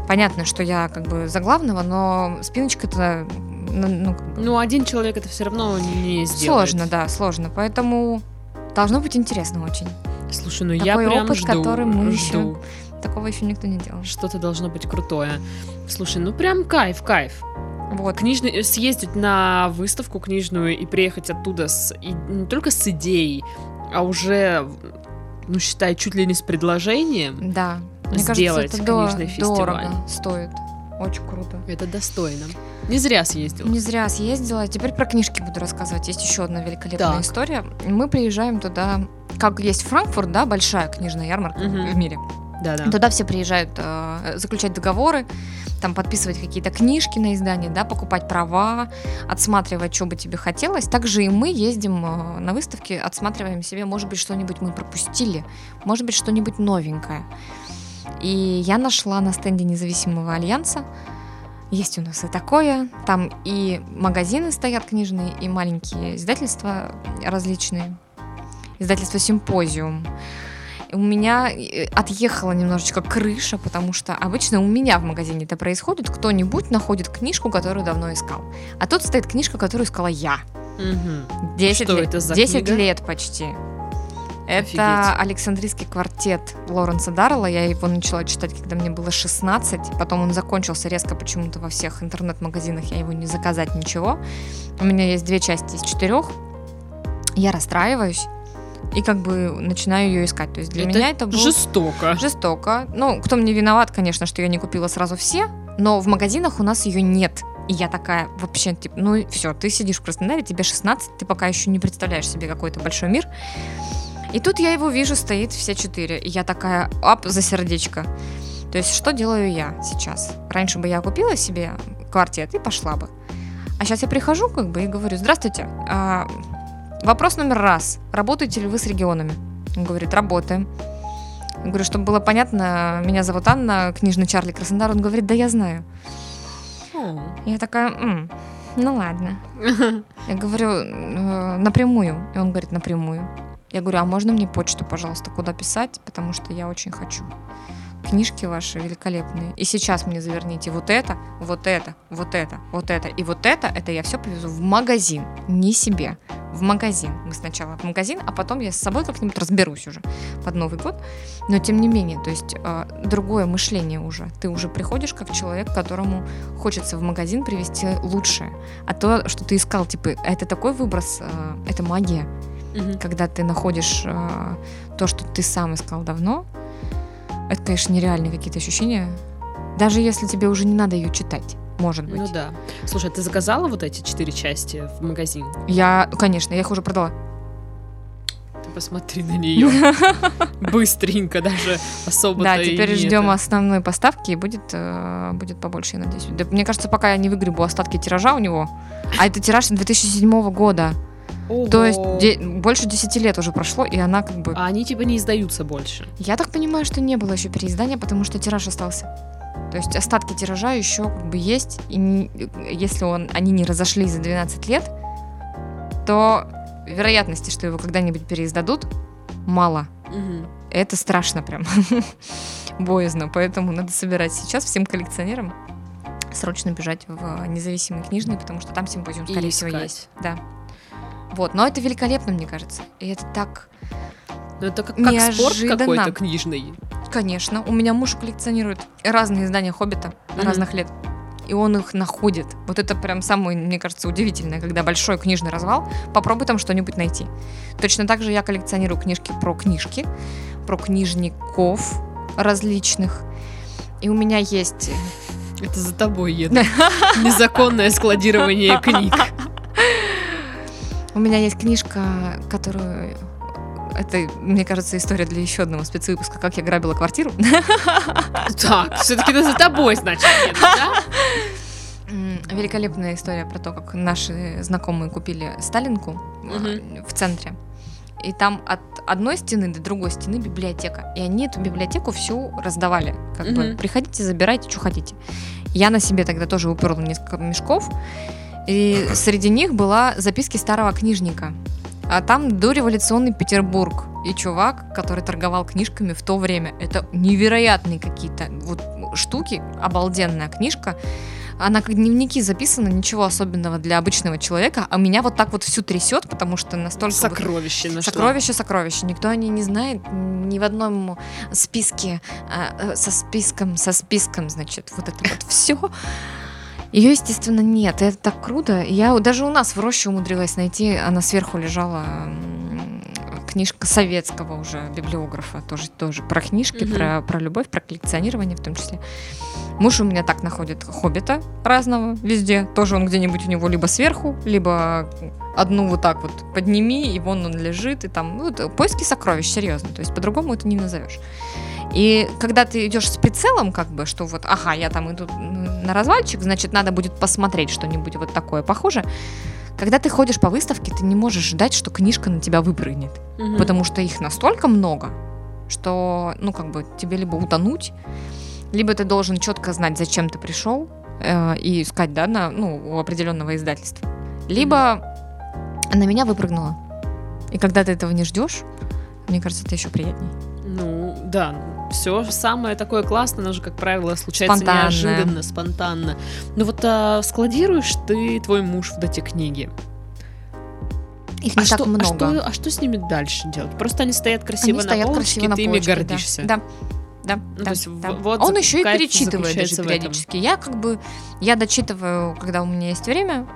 Понятно, что я как бы за главного, но спиночка это ну, ну, как бы... ну один человек это все равно не сделает. Сложно, да, сложно. Поэтому должно быть интересно очень. Слушай, ну Такой я прям опыт, жду, который мы жду. Такого еще никто не делал. Что-то должно быть крутое. Слушай, ну прям кайф, кайф. Вот. Книжный, съездить на выставку книжную и приехать оттуда с, и не только с идеей, а уже, ну, считай, чуть ли не с предложением. Да. Мне Сделать кажется, это до- книжный фестиваль. дорого стоит. Очень круто. Это достойно. Не зря съездил. Не зря съездила. Теперь про книжки буду рассказывать. Есть еще одна великолепная Так. история. Мы приезжаем туда, как есть Франкфурт, да, большая книжная ярмарка Мгм. в мире. Да-да. Туда все приезжают э, заключать договоры, там подписывать какие-то книжки на издание, да, покупать права, отсматривать, что бы тебе хотелось. Также и мы ездим э, на выставки, отсматриваем себе, может быть, что-нибудь мы пропустили, может быть, что-нибудь новенькое. И я нашла на стенде независимого альянса. Есть у нас и такое. Там и магазины стоят книжные, и маленькие издательства различные. Издательство «Симпозиум». У меня э, отъехала немножечко крыша, потому что обычно у меня в магазине это происходит. Кто-нибудь находит книжку, которую давно искал. А тут стоит книжка, которую искала я. Мгм. 10 Что лет, это за 10 книга? лет почти. Это Офигеть. Александрийский квартет Лоренса Даррелла. Я его начала читать, когда мне было 16. Потом он закончился резко почему-то во всех интернет-магазинах. Я его не заказать ничего. У меня есть две части из четырех. Я расстраиваюсь и как бы начинаю ее искать. То есть для меня это было жестоко. жестоко. Ну, кто мне виноват, конечно, что я не купила сразу все, но в магазинах у нас ее нет. И я такая, вообще, типа, ну все, ты сидишь в Краснодаре, тебе 16, ты пока еще не представляешь себе какой-то большой мир. И тут я его вижу, стоит все четыре. И я такая, ап, за сердечко. То есть, что делаю я сейчас? Раньше бы я купила себе квартет и пошла бы. А сейчас я прихожу как бы и говорю, здравствуйте, а, вопрос номер раз. Работаете ли вы с регионами? Он говорит, работаем. Я говорю, чтобы было понятно, меня зовут Анна, книжный Чарли Краснодар. Он говорит, да я знаю. О. Я такая, «М, ну ладно. Я говорю, «Э, напрямую. И он говорит, напрямую. Я говорю, а можно мне почту, пожалуйста, куда писать, потому что я очень хочу. Книжки ваши великолепные. И сейчас мне заверните вот это, вот это, вот это, вот это и вот это. Это я все повезу в магазин, не себе. В магазин. Мы сначала в магазин, а потом я с собой как-нибудь разберусь уже под Новый год. Но тем не менее, то есть э, другое мышление уже. Ты уже приходишь как человек, которому хочется в магазин привезти лучшее. А то, что ты искал, типа, это такой выброс, э, это магия Мгм. когда ты находишь э, то, что ты сам искал давно, это, конечно, нереальные какие-то ощущения. Даже если тебе уже не надо ее читать, может быть. Ну да. Слушай, ты заказала вот эти четыре части в магазин? Я, конечно, я их уже продала. Ты посмотри на нее. Быстренько даже особо да, теперь ждем основной поставки, и будет, э, будет побольше, я надеюсь. Мне кажется, пока я не выгребу остатки тиража у него, а это тираж 2007 года, то есть де- больше 10 лет уже прошло, и она как бы... А они типа не издаются больше. Я так понимаю, что не было еще переиздания, потому что тираж остался. То есть остатки тиража еще как бы есть, и не- если он, они не разошлись за 12 лет, то вероятности, что его когда-нибудь переиздадут, мало. Мгм. Это страшно прям. Боязно. Поэтому надо собирать сейчас всем коллекционерам срочно бежать в независимые книжные, потому что там симпозиум, И скорее всего, искать. есть. Да. Вот. Но это великолепно, мне кажется. И это так Ну это как, как спорт какой-то книжный. Конечно, у меня муж коллекционирует разные издания Хоббита Мгм. разных лет. И он их находит. Вот это прям самое, мне кажется, удивительное, когда большой книжный развал, попробуй там что-нибудь найти. Точно так же я коллекционирую книжки про книжки, про книжников различных. И у меня есть... Это за тобой едут. Незаконное складирование книг. У меня есть книжка, которую... Это, мне кажется, история для еще одного спецвыпуска, как я грабила квартиру. Так, все-таки это за тобой, значит, да? Великолепная история про то, как наши знакомые купили Сталинку э, в центре. И там от одной стены до другой стены библиотека. И они эту библиотеку всю раздавали. Как бы приходите, забирайте, что хотите. Я на себе тогда тоже уперла несколько мешков. И среди них была записки старого книжника. А там дореволюционный Петербург. И чувак, который торговал книжками в то время. Это невероятные какие-то вот штуки. Обалденная книжка она как дневники записана, ничего особенного для обычного человека, а меня вот так вот всю трясет, потому что настолько... Сокровище вот, Сокровище, сокровище. Никто о ней не знает, ни в одном списке, а, со списком, со списком, значит, вот это вот все. Ее, естественно, нет. Это так круто. Я даже у нас в роще умудрилась найти, она сверху лежала книжка советского уже библиографа, тоже, тоже про книжки, угу. про, про любовь, про коллекционирование в том числе. Муж у меня так находит хоббита разного везде. Тоже он где-нибудь у него либо сверху, либо одну вот так вот подними, и вон он лежит, и там ну, поиски сокровищ, серьезно. То есть по-другому это не назовешь. И когда ты идешь с прицелом, как бы, что вот, ага, я там иду на развальчик, значит, надо будет посмотреть что-нибудь вот такое похоже. Когда ты ходишь по выставке, ты не можешь ждать, что книжка на тебя выпрыгнет. Угу. Потому что их настолько много, что, ну, как бы, тебе либо утонуть, либо ты должен четко знать, зачем ты пришел, э, и искать, да, на, ну, у определенного издательства. Либо на меня выпрыгнула. И когда ты этого не ждешь, мне кажется, это еще приятнее. Ну, да, все самое такое классное, оно же, как правило, случается спонтанно. неожиданно, спонтанно. Ну вот а, складируешь ты твой муж в эти книги. Их не а так что, много. А что, а что с ними дальше делать? Просто они стоят красиво они на стоят полочке, красиво ты на полочке, ими гордишься. Да. Да, ну, да, то есть да. Вот Он еще и перечитывает даже периодически. Я как бы, я дочитываю, когда у меня есть время.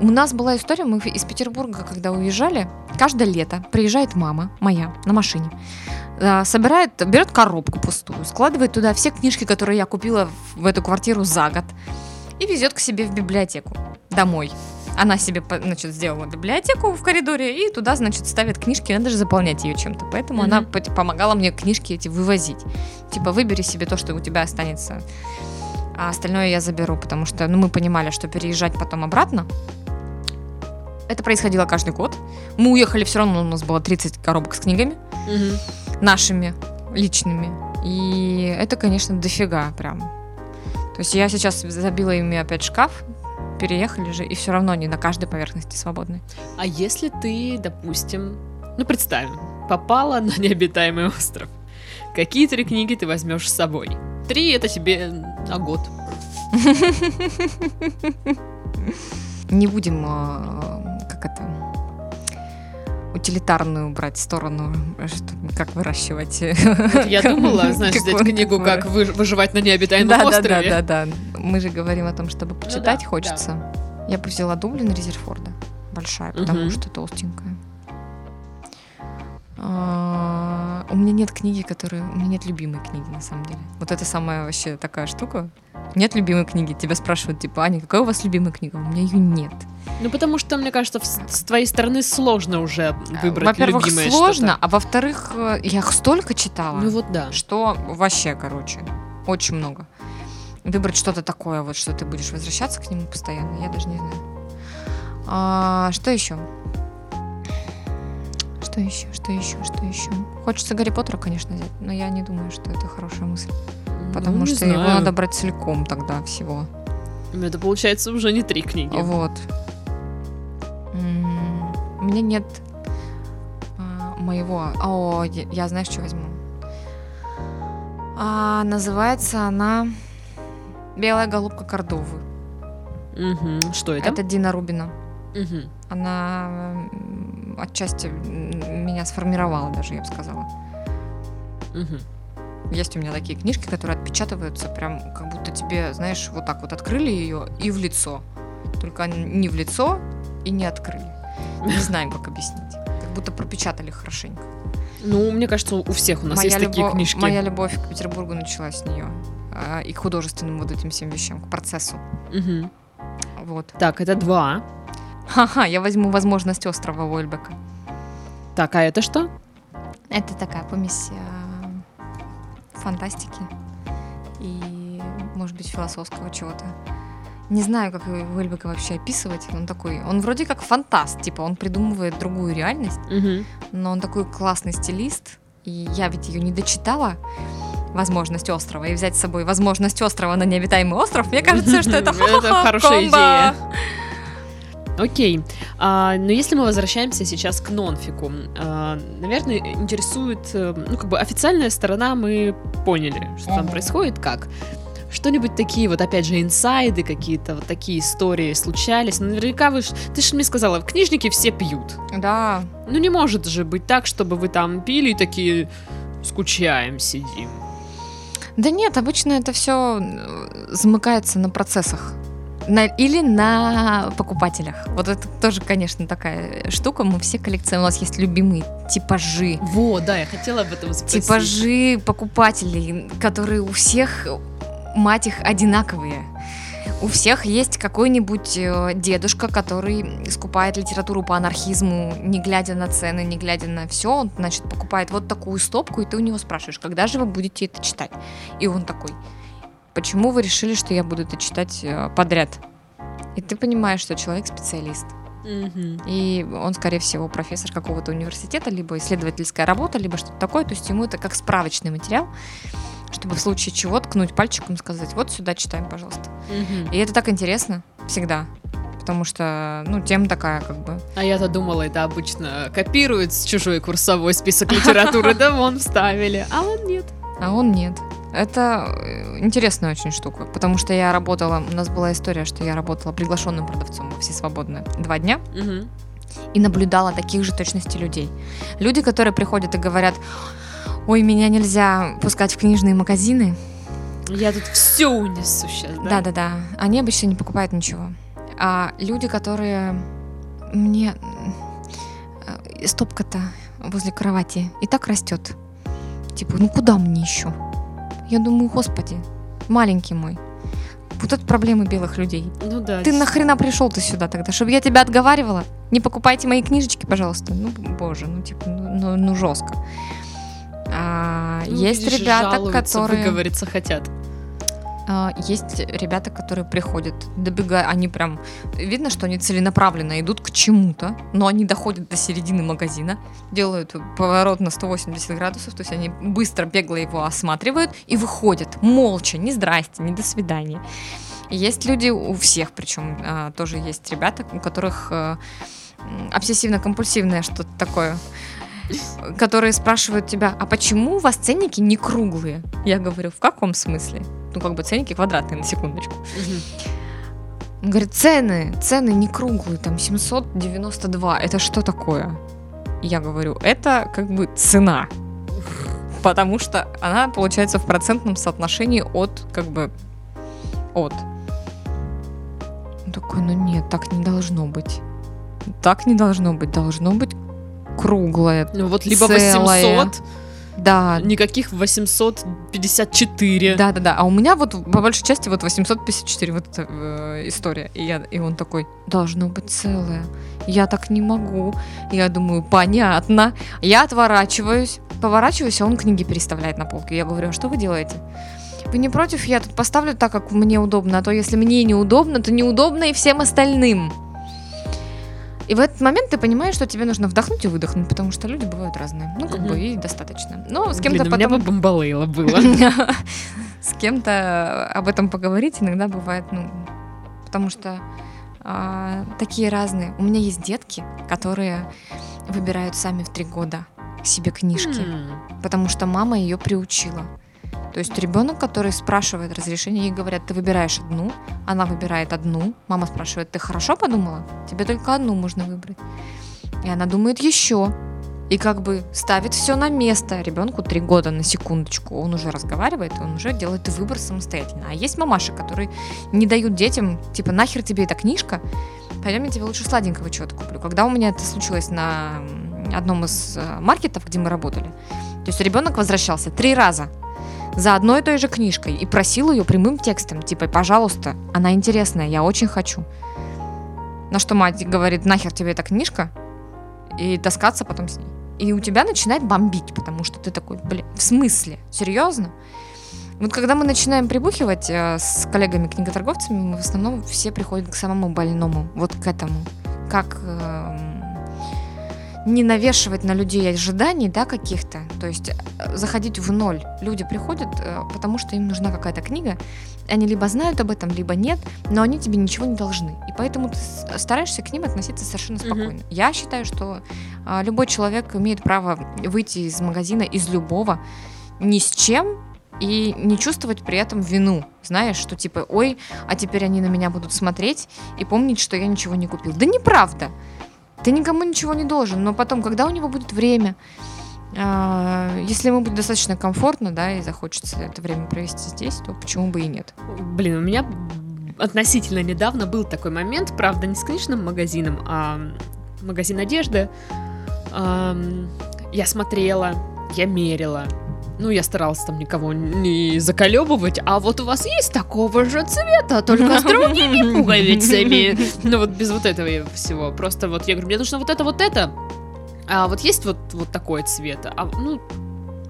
У нас была история, мы из Петербурга, когда уезжали, каждое лето приезжает мама моя на машине, собирает, берет коробку пустую, складывает туда все книжки, которые я купила в эту квартиру за год, и везет к себе в библиотеку домой. Она себе, значит, сделала библиотеку в коридоре и туда, значит, ставит книжки, надо же заполнять ее чем-то. Поэтому mm-hmm. она помогала мне книжки эти вывозить. Типа, выбери себе то, что у тебя останется, а остальное я заберу, потому что, ну, мы понимали, что переезжать потом обратно это происходило каждый год. Мы уехали, все равно у нас было 30 коробок с книгами. Угу. Нашими, личными. И это, конечно, дофига прям. То есть я сейчас забила ими опять шкаф, переехали же, и все равно они на каждой поверхности свободны. А если ты, допустим, ну представим, попала на необитаемый остров, какие три книги ты возьмешь с собой? Три это тебе на год. Не будем а, как это утилитарную брать сторону, что, как выращивать. я думала, знаешь, взять книгу, как выживать на необитаемом да, острове. Да, да, да, да. Мы же говорим о том, чтобы ну почитать ну, да, хочется. Да. Я бы взяла Дублин Резерфорда. Большая, потому угу. что толстенькая. А, у меня нет книги, которые... У меня нет любимой книги, на самом деле. Вот это самая вообще такая штука. Нет любимой книги. Тебя спрашивают, типа, Аня, какая у вас любимая книга? У меня ее нет. Ну, потому что, мне кажется, с твоей стороны сложно уже выбрать Во-первых, сложно, а во-вторых, э, я их столько читала. Ну вот да. Что вообще, короче, очень много. Выбрать что-то такое, вот что ты будешь возвращаться к нему постоянно, я даже не знаю. А, что еще? Что еще? Что еще? Что еще? Хочется Гарри Поттера, конечно, взять, но я не думаю, что это хорошая мысль. Потому ну, что знаю. его надо брать целиком тогда всего. Это получается уже не три книги. Вот. У меня нет а, моего. О, я, я знаешь, что возьму. А, называется она Белая голубка Кордовы. Угу. Что это? Это Дина Рубина. Угу. Она отчасти меня сформировала даже, я бы сказала. Угу. Есть у меня такие книжки, которые отпечатываются прям как будто тебе, знаешь, вот так вот открыли ее и в лицо. Только не в лицо и не открыли. Не знаем, как объяснить. Как будто пропечатали хорошенько. Ну, мне кажется, у всех у нас моя есть любовь, такие книжки. Моя любовь к Петербургу началась с нее. А, и к художественным вот этим всем вещам, к процессу. Угу. Вот. Так, это два. Ха-ха, я возьму возможность острова Вольбека. Так, а это что? Это такая помесь э, фантастики и, может быть, философского чего-то. Не знаю, как Вельбека вообще описывать. Он такой, он вроде как фантаст, типа он придумывает другую реальность, угу. но он такой классный стилист. И я ведь ее не дочитала возможность острова и взять с собой возможность острова на необитаемый остров, мне кажется, что это хорошая идея. Окей. А, но если мы возвращаемся сейчас к нонфику, а, наверное, интересует, э, ну, как бы официальная сторона, мы поняли, что там происходит, как. что-нибудь такие вот, опять же, инсайды какие-то, вот такие истории случались. Наверняка вы... Ты же мне сказала, книжники все пьют. Да. Ну не может же быть так, чтобы вы там пили и такие скучаем, сидим. Да нет, обычно это все замыкается на процессах. На, или на покупателях. Вот это тоже, конечно, такая штука. Мы все коллекционируем. У нас есть любимые типажи. Во, да, я хотела об этом спросить. Типажи покупателей, которые у всех, мать их, одинаковые. У всех есть какой-нибудь э, дедушка, который скупает литературу по анархизму, не глядя на цены, не глядя на все. Он, значит, покупает вот такую стопку, и ты у него спрашиваешь, когда же вы будете это читать? И он такой, почему вы решили, что я буду это читать э, подряд? И ты понимаешь, что человек специалист. И он, скорее всего, профессор какого-то университета, либо исследовательская работа, либо что-то такое. То есть ему это как справочный материал, чтобы в случае чего ткнуть пальчиком и сказать, вот сюда читаем, пожалуйста. И это так интересно всегда. Потому что, ну, тема такая, как бы. А я-то думала, это обычно копируют с чужой курсовой список литературы, да вон вставили, а он нет. А он нет. Это э, интересная очень штука, потому что я работала, у нас была история, что я работала приглашенным продавцом во все свободные два дня Мгм. и наблюдала таких же точности людей. Люди, которые приходят и говорят, ой, меня нельзя пускать в книжные магазины. Я тут все унесу сейчас, да? Да-да-да, они обычно не покупают ничего. А люди, которые мне э, стопка-то возле кровати и так растет. Типа, ну куда мне еще? Я думаю, господи, маленький мой. Вот это проблемы белых людей. Ну да. Ты нахрена пришел ты сюда тогда, чтобы я тебя отговаривала? Не покупайте мои книжечки, пожалуйста. Ну, боже, ну типа, ну, ну, ну, жестко. А, Ну, есть ребята, жалуются, которые... выговориться хотят. А, Есть ребята, которые приходят, добегая, они прям, видно, что они целенаправленно идут к чему-то, но они доходят до середины магазина, делают поворот на 180 градусов, то есть они быстро, бегло его осматривают и выходят молча, не здрасте, не до свидания. Есть люди, у всех причем, а, тоже есть ребята, у которых э, обсессивно-компульсивное что-то такое, которые спрашивают тебя, а почему у вас ценники не круглые? Я говорю, в каком смысле? Ну, как бы ценники квадратные, на секундочку. Он говорит, цены, цены не круглые, там 792, это что такое? Я говорю, это как бы цена. Потому что она получается в процентном соотношении от, как бы, от. Он такой, ну нет, так не должно быть. Так не должно быть, должно быть круглое. Ну вот либо Целая. 800, Да, никаких 854. Да, да, да. А у меня вот по большей части вот 854 вот эта э, история. И, я, и он такой, должно быть целое. Я так не могу. Я думаю, понятно. Я отворачиваюсь, поворачиваюсь, а он книги переставляет на полке. Я говорю, а что вы делаете? Вы не против? Я тут поставлю так, как мне удобно. А то если мне неудобно, то неудобно и всем остальным. И в этот момент ты понимаешь, что тебе нужно вдохнуть и выдохнуть, потому что люди бывают разные. Ну, как бы, и достаточно. Но с Блин, кем-то у меня бы потом... бомбалейло было. с кем-то об этом поговорить иногда бывает, ну, потому что а, такие разные. У меня есть детки, которые выбирают сами в три года себе книжки, потому что мама ее приучила. То есть ребенок, который спрашивает разрешение, ей говорят, ты выбираешь одну, она выбирает одну, мама спрашивает, ты хорошо подумала? Тебе только одну можно выбрать. И она думает еще. И как бы ставит все на место. Ребенку три года на секундочку. Он уже разговаривает, он уже делает выбор самостоятельно. А есть мамаши, которые не дают детям, типа, нахер тебе эта книжка? Пойдем, я тебе лучше сладенького чего-то куплю. Когда у меня это случилось на одном из э, маркетов, где мы работали, то есть ребенок возвращался три раза за одной и той же книжкой и просил ее прямым текстом, типа, пожалуйста, она интересная, я очень хочу. На что мать говорит, нахер тебе эта книжка, и таскаться потом с ней. И у тебя начинает бомбить, потому что ты такой, блин, в смысле? Серьезно? Вот когда мы начинаем прибухивать э, с коллегами-книготорговцами, мы в основном все приходят к самому больному, вот к этому. Как эм, не навешивать на людей ожиданий, да, каких-то. То есть э, заходить в ноль. Люди приходят, э, потому что им нужна какая-то книга. Они либо знают об этом, либо нет, но они тебе ничего не должны. И поэтому ты с- стараешься к ним относиться совершенно спокойно. Я считаю, что любой человек имеет право выйти из магазина, из любого, ни с чем, и не чувствовать при этом вину, знаешь, что типа, ой, а теперь они на меня будут смотреть и помнить, что я ничего не купил. Да неправда. Ты никому ничего не должен, но потом, когда у него будет время, а, если ему будет достаточно комфортно, да, и захочется это время провести здесь, то почему бы и нет? Блин, у меня относительно недавно был такой момент, правда, не с книжным магазином, а магазин одежды. Я смотрела, я мерила, ну, я старалась там никого не заколебывать, а вот у вас есть такого же цвета, только с другими пуговицами. Ну, вот без вот этого всего. Просто вот я говорю, мне нужно вот это, вот это. А вот есть вот, вот такой цвет. А, ну,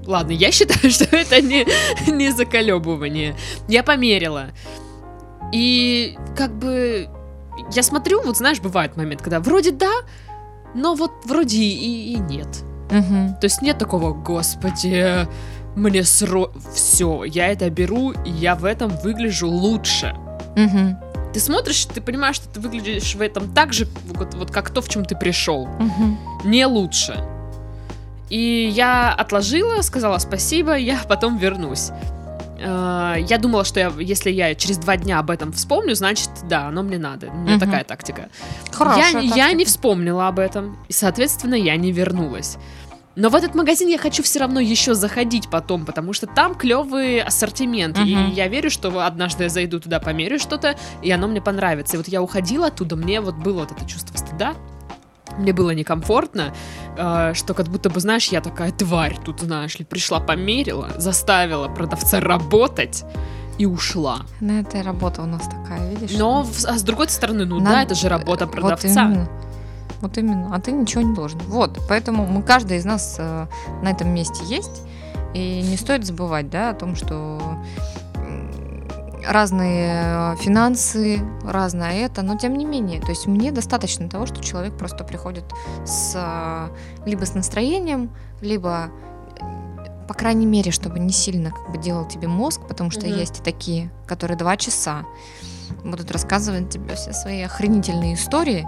ладно, я считаю, что это не, не заколебывание. Я померила. И как бы я смотрю, вот знаешь, бывает момент, когда вроде да, но вот вроде и, и нет. Угу. То есть нет такого, господи, мне сро... Все, я это беру, и я в этом выгляжу лучше. Угу. Ты смотришь, ты понимаешь, что ты выглядишь в этом так же, вот, вот как то, в чем ты пришел. Угу. Не лучше. И я отложила, сказала спасибо, я потом вернусь. Э, я думала, что я, если я через два дня об этом вспомню, значит, да, оно мне надо. У меня угу. такая тактика. Хорошая я, тактика. я не вспомнила об этом, и, соответственно, я не вернулась. Но в этот магазин я хочу все равно еще заходить потом, потому что там клевый ассортимент. Uh-huh. И я верю, что однажды я зайду туда, померю что-то, и оно мне понравится. И вот я уходила оттуда, мне вот было вот это чувство стыда. Мне было некомфортно, э, что как будто бы, знаешь, я такая тварь тут, знаешь ли, пришла, померила, заставила продавца работать и ушла. Ну, это работа у нас такая, видишь? Но, а с другой стороны, ну Надо... да, это же работа продавца. Вот именно. Вот именно. А ты ничего не должен. Вот. Поэтому мы, каждый из нас э, на этом месте есть. И не стоит забывать, да, о том, что разные финансы, разное это, но тем не менее, то есть мне достаточно того, что человек просто приходит с либо с настроением, либо по крайней мере, чтобы не сильно как бы делал тебе мозг, потому что угу. есть и такие, которые два часа будут рассказывать тебе все свои охренительные истории,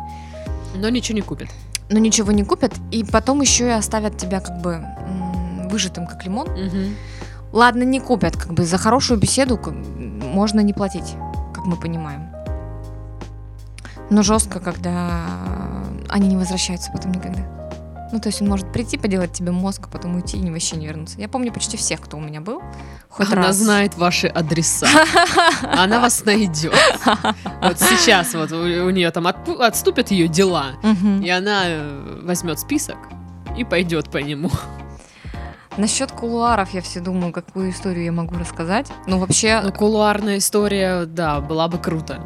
но ничего не купят. Но ничего не купят, и потом еще и оставят тебя как бы выжатым, как лимон. Угу. Ладно, не купят, как бы за хорошую беседу можно не платить, как мы понимаем. Но жестко, когда они не возвращаются потом никогда. Ну, то есть он может прийти, поделать тебе мозг, а потом уйти и вообще не вернуться. Я помню почти всех, кто у меня был. Хоть Она раз. знает ваши адреса. Она вас найдет. Вот сейчас вот у, нее там отступят ее дела, и она э, возьмет список и пойдет по нему. Насчет кулуаров я все думаю, какую историю я могу рассказать. Ну, вообще... Ну, кулуарная история, да, была бы круто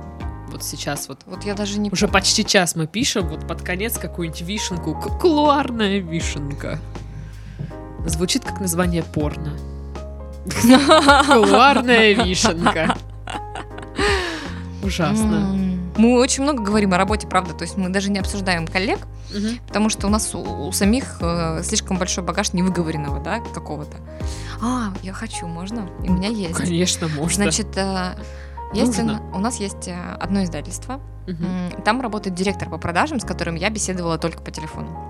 вот сейчас вот. Вот я даже не... Уже почти час мы пишем, вот под конец какую-нибудь вишенку. Кулуарная вишенка. Звучит как название порно. Кулуарная вишенка. Ужасно. Мы очень много говорим о работе, правда, то есть мы даже не обсуждаем коллег, угу. потому что у нас у, у самих э, слишком большой багаж невыговоренного, да, какого-то. А, я хочу, можно? И у меня есть. Конечно, можно. Значит, э, есть у, у нас есть э, одно издательство. Угу. Там работает директор по продажам, с которым я беседовала только по телефону.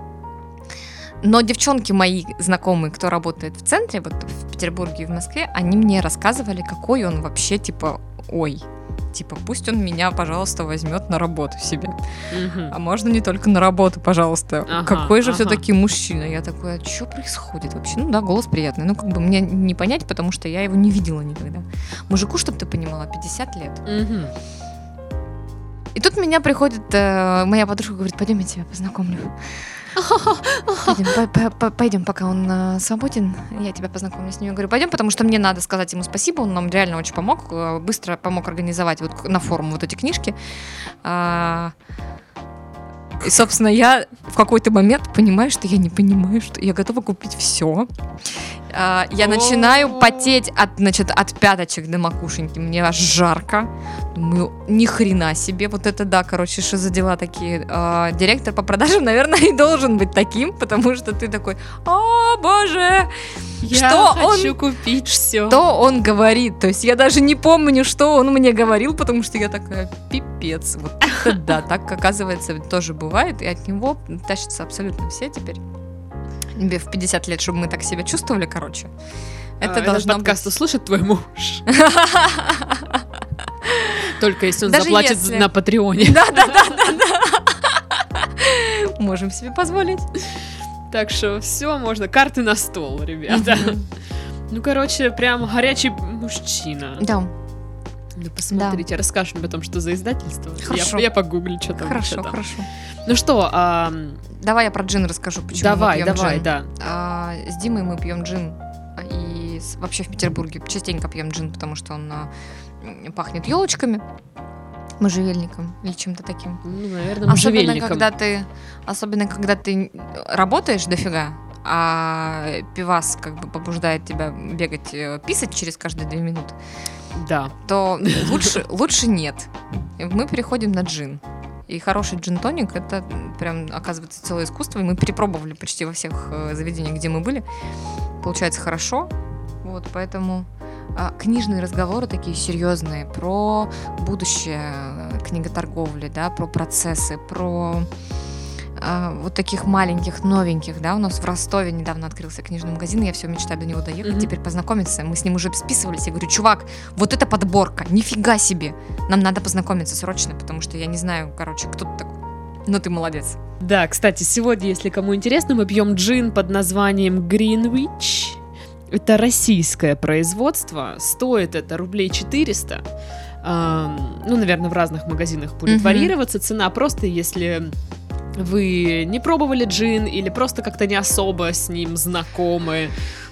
Но девчонки мои знакомые, кто работает в центре, вот в Петербурге и в Москве, они мне рассказывали, какой он вообще, типа, ой, Типа, пусть он меня, пожалуйста, возьмет на работу себе. Угу. А можно не только на работу, пожалуйста. Ага, Какой же ага. все-таки мужчина? Я такой, а что происходит вообще? Ну да, голос приятный. Ну, как бы мне не понять, потому что я его не видела никогда. Мужику, чтобы ты понимала, 50 лет. Угу. И тут меня приходит э, моя подружка говорит, пойдем я тебя познакомлю. Пойдем, по, по, пойдем, пока он э, свободен, я тебя познакомлю с ним. Я говорю, пойдем, потому что мне надо сказать ему спасибо, он нам реально очень помог, э, быстро помог организовать вот на форум вот эти книжки. А, и, собственно, я в какой-то момент понимаю, что я не понимаю, что я готова купить все. А, я начинаю потеть от, значит, от пяточек до макушеньки. Мне аж жарко. Думаю, ни хрена себе. Вот это да, короче, что за дела такие. А, директор по продажам, наверное, и должен быть таким, потому что ты такой, о боже, я что хочу он, купить все. Что он говорит? То есть я даже не помню, что он мне говорил, потому что я такая, пипец. Вот это да, так оказывается тоже бывает, и от него тащатся абсолютно все теперь в 50 лет, чтобы мы так себя чувствовали, короче. Это а, должно этот подкаст быть. услышит твой муж. Только если он Даже заплатит если. на Патреоне. Да, да, да, да, да. Можем себе позволить. Так что все, можно. Карты на стол, ребята. Ну, короче, прям горячий мужчина. Да, Ну, посмотрите, расскажешь мне потом, что за издательство. Я- Хорошо. Я, погуглю, что там. хорошо, что там. хорошо. Ну что, ам, Давай я про джин расскажу, почему давай, мы пьем давай, джин. да. А, с Димой мы пьем джин. а, И вообще в Петербурге частенько пьем джин, потому что он а, пахнет елочками, можжевельником или чем-то таким. Ну, наверное, Особенно когда ты, особенно когда ты работаешь дофига, а пивас как бы побуждает тебя бегать, э, писать через каждые две минуты, Да. то лучше, лучше нет. Мы переходим на джин. И хороший джин-тоник это прям оказывается целое искусство. И мы перепробовали почти во всех э, заведениях, где мы были. Получается хорошо. Вот, поэтому а, книжные разговоры такие серьезные про будущее э, книготорговли, да, про процессы, про а, вот таких маленьких, новеньких, да, у нас в Ростове недавно открылся книжный магазин, я все мечтаю до него доехать, Мгм. теперь познакомиться, мы с ним уже списывались, я говорю, чувак, вот это подборка, нифига себе, нам надо познакомиться срочно, потому что я не знаю, короче, кто ты такой, но ты молодец. Да, кстати, сегодня, если кому интересно, мы пьем джин под названием Greenwich. Это российское производство. Стоит это рублей 400. Ам, ну, наверное, в разных магазинах будет Мгм. варьироваться цена. Просто если вы не пробовали джин или просто как-то не особо с ним знакомы,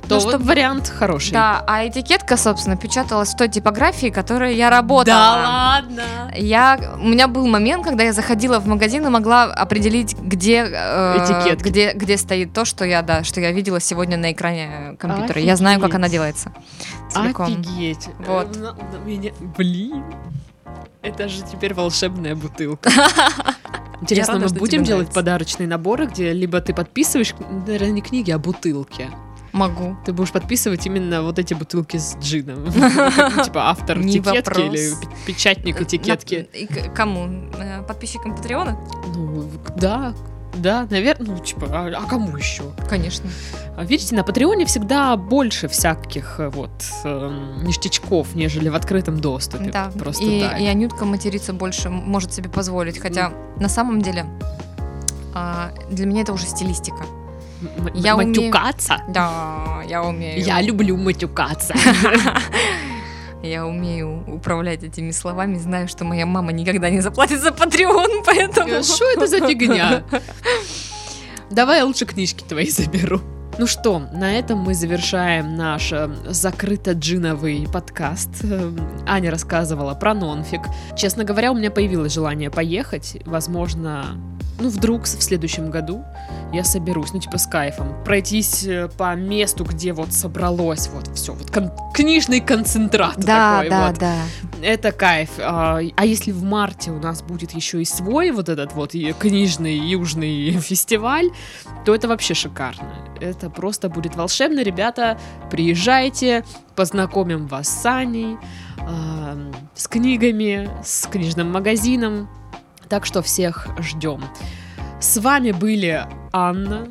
то Ну, вот чтоб- вариант хороший. Да, а этикетка, собственно, печаталась в той типографии, которой я работала. Да ладно. Я, у меня был момент, когда я заходила в магазин и могла определить, где, э, Этикетки. где, где стоит то, что я, да, что я видела сегодня на экране компьютера. Я знаю, как Офигеть. она делается. Целиком. Офигеть. Вот. Э, меня- Блин. Это же теперь волшебная бутылка. Интересно, рада, мы будем делать нравится. подарочные наборы, где либо ты подписываешь, наверное, не книги, а бутылки. Могу. Ты будешь подписывать именно вот эти бутылки с джином. Типа автор этикетки или пе- печатник этикетки. На- и к- кому? Э, Подписчикам Патреона? Ну, да, да, наверное, ну, типа, а а кому еще? Конечно. А Видите, на Патреоне всегда больше всяких э, вот эм, ништячков, нежели в открытом доступе. Да. Просто и, так. и Анютка материться больше может себе позволить. Хотя на самом деле а, для меня это уже стилистика. М- я умею- матюкаться? Да, я умею. Я люблю матюкаться. Я умею управлять этими словами, знаю, что моя мама никогда не заплатит за Патреон, поэтому... Что это за фигня? Давай я лучше книжки твои заберу. Ну что, на этом мы завершаем наш э, закрыто-джиновый подкаст. Э, Аня рассказывала про нонфик. Честно говоря, у меня появилось желание поехать. Возможно, ну вдруг в следующем году я соберусь, ну типа с кайфом, пройтись э, по месту, где вот собралось вот все, вот кон- книжный концентрат Да, такой да, вот. да. Это кайф. А, а если в марте у нас будет еще и свой вот этот вот книжный южный фестиваль, то это вообще шикарно. Это просто будет волшебно. Ребята, приезжайте, познакомим вас с Аней, а, с книгами, с книжным магазином. Так что всех ждем. С вами были Анна,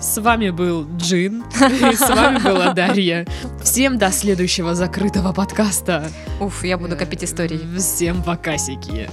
с вами был Джин, и с вами была Дарья. Всем до следующего закрытого подкаста. Уф, я буду копить истории. Всем покасики.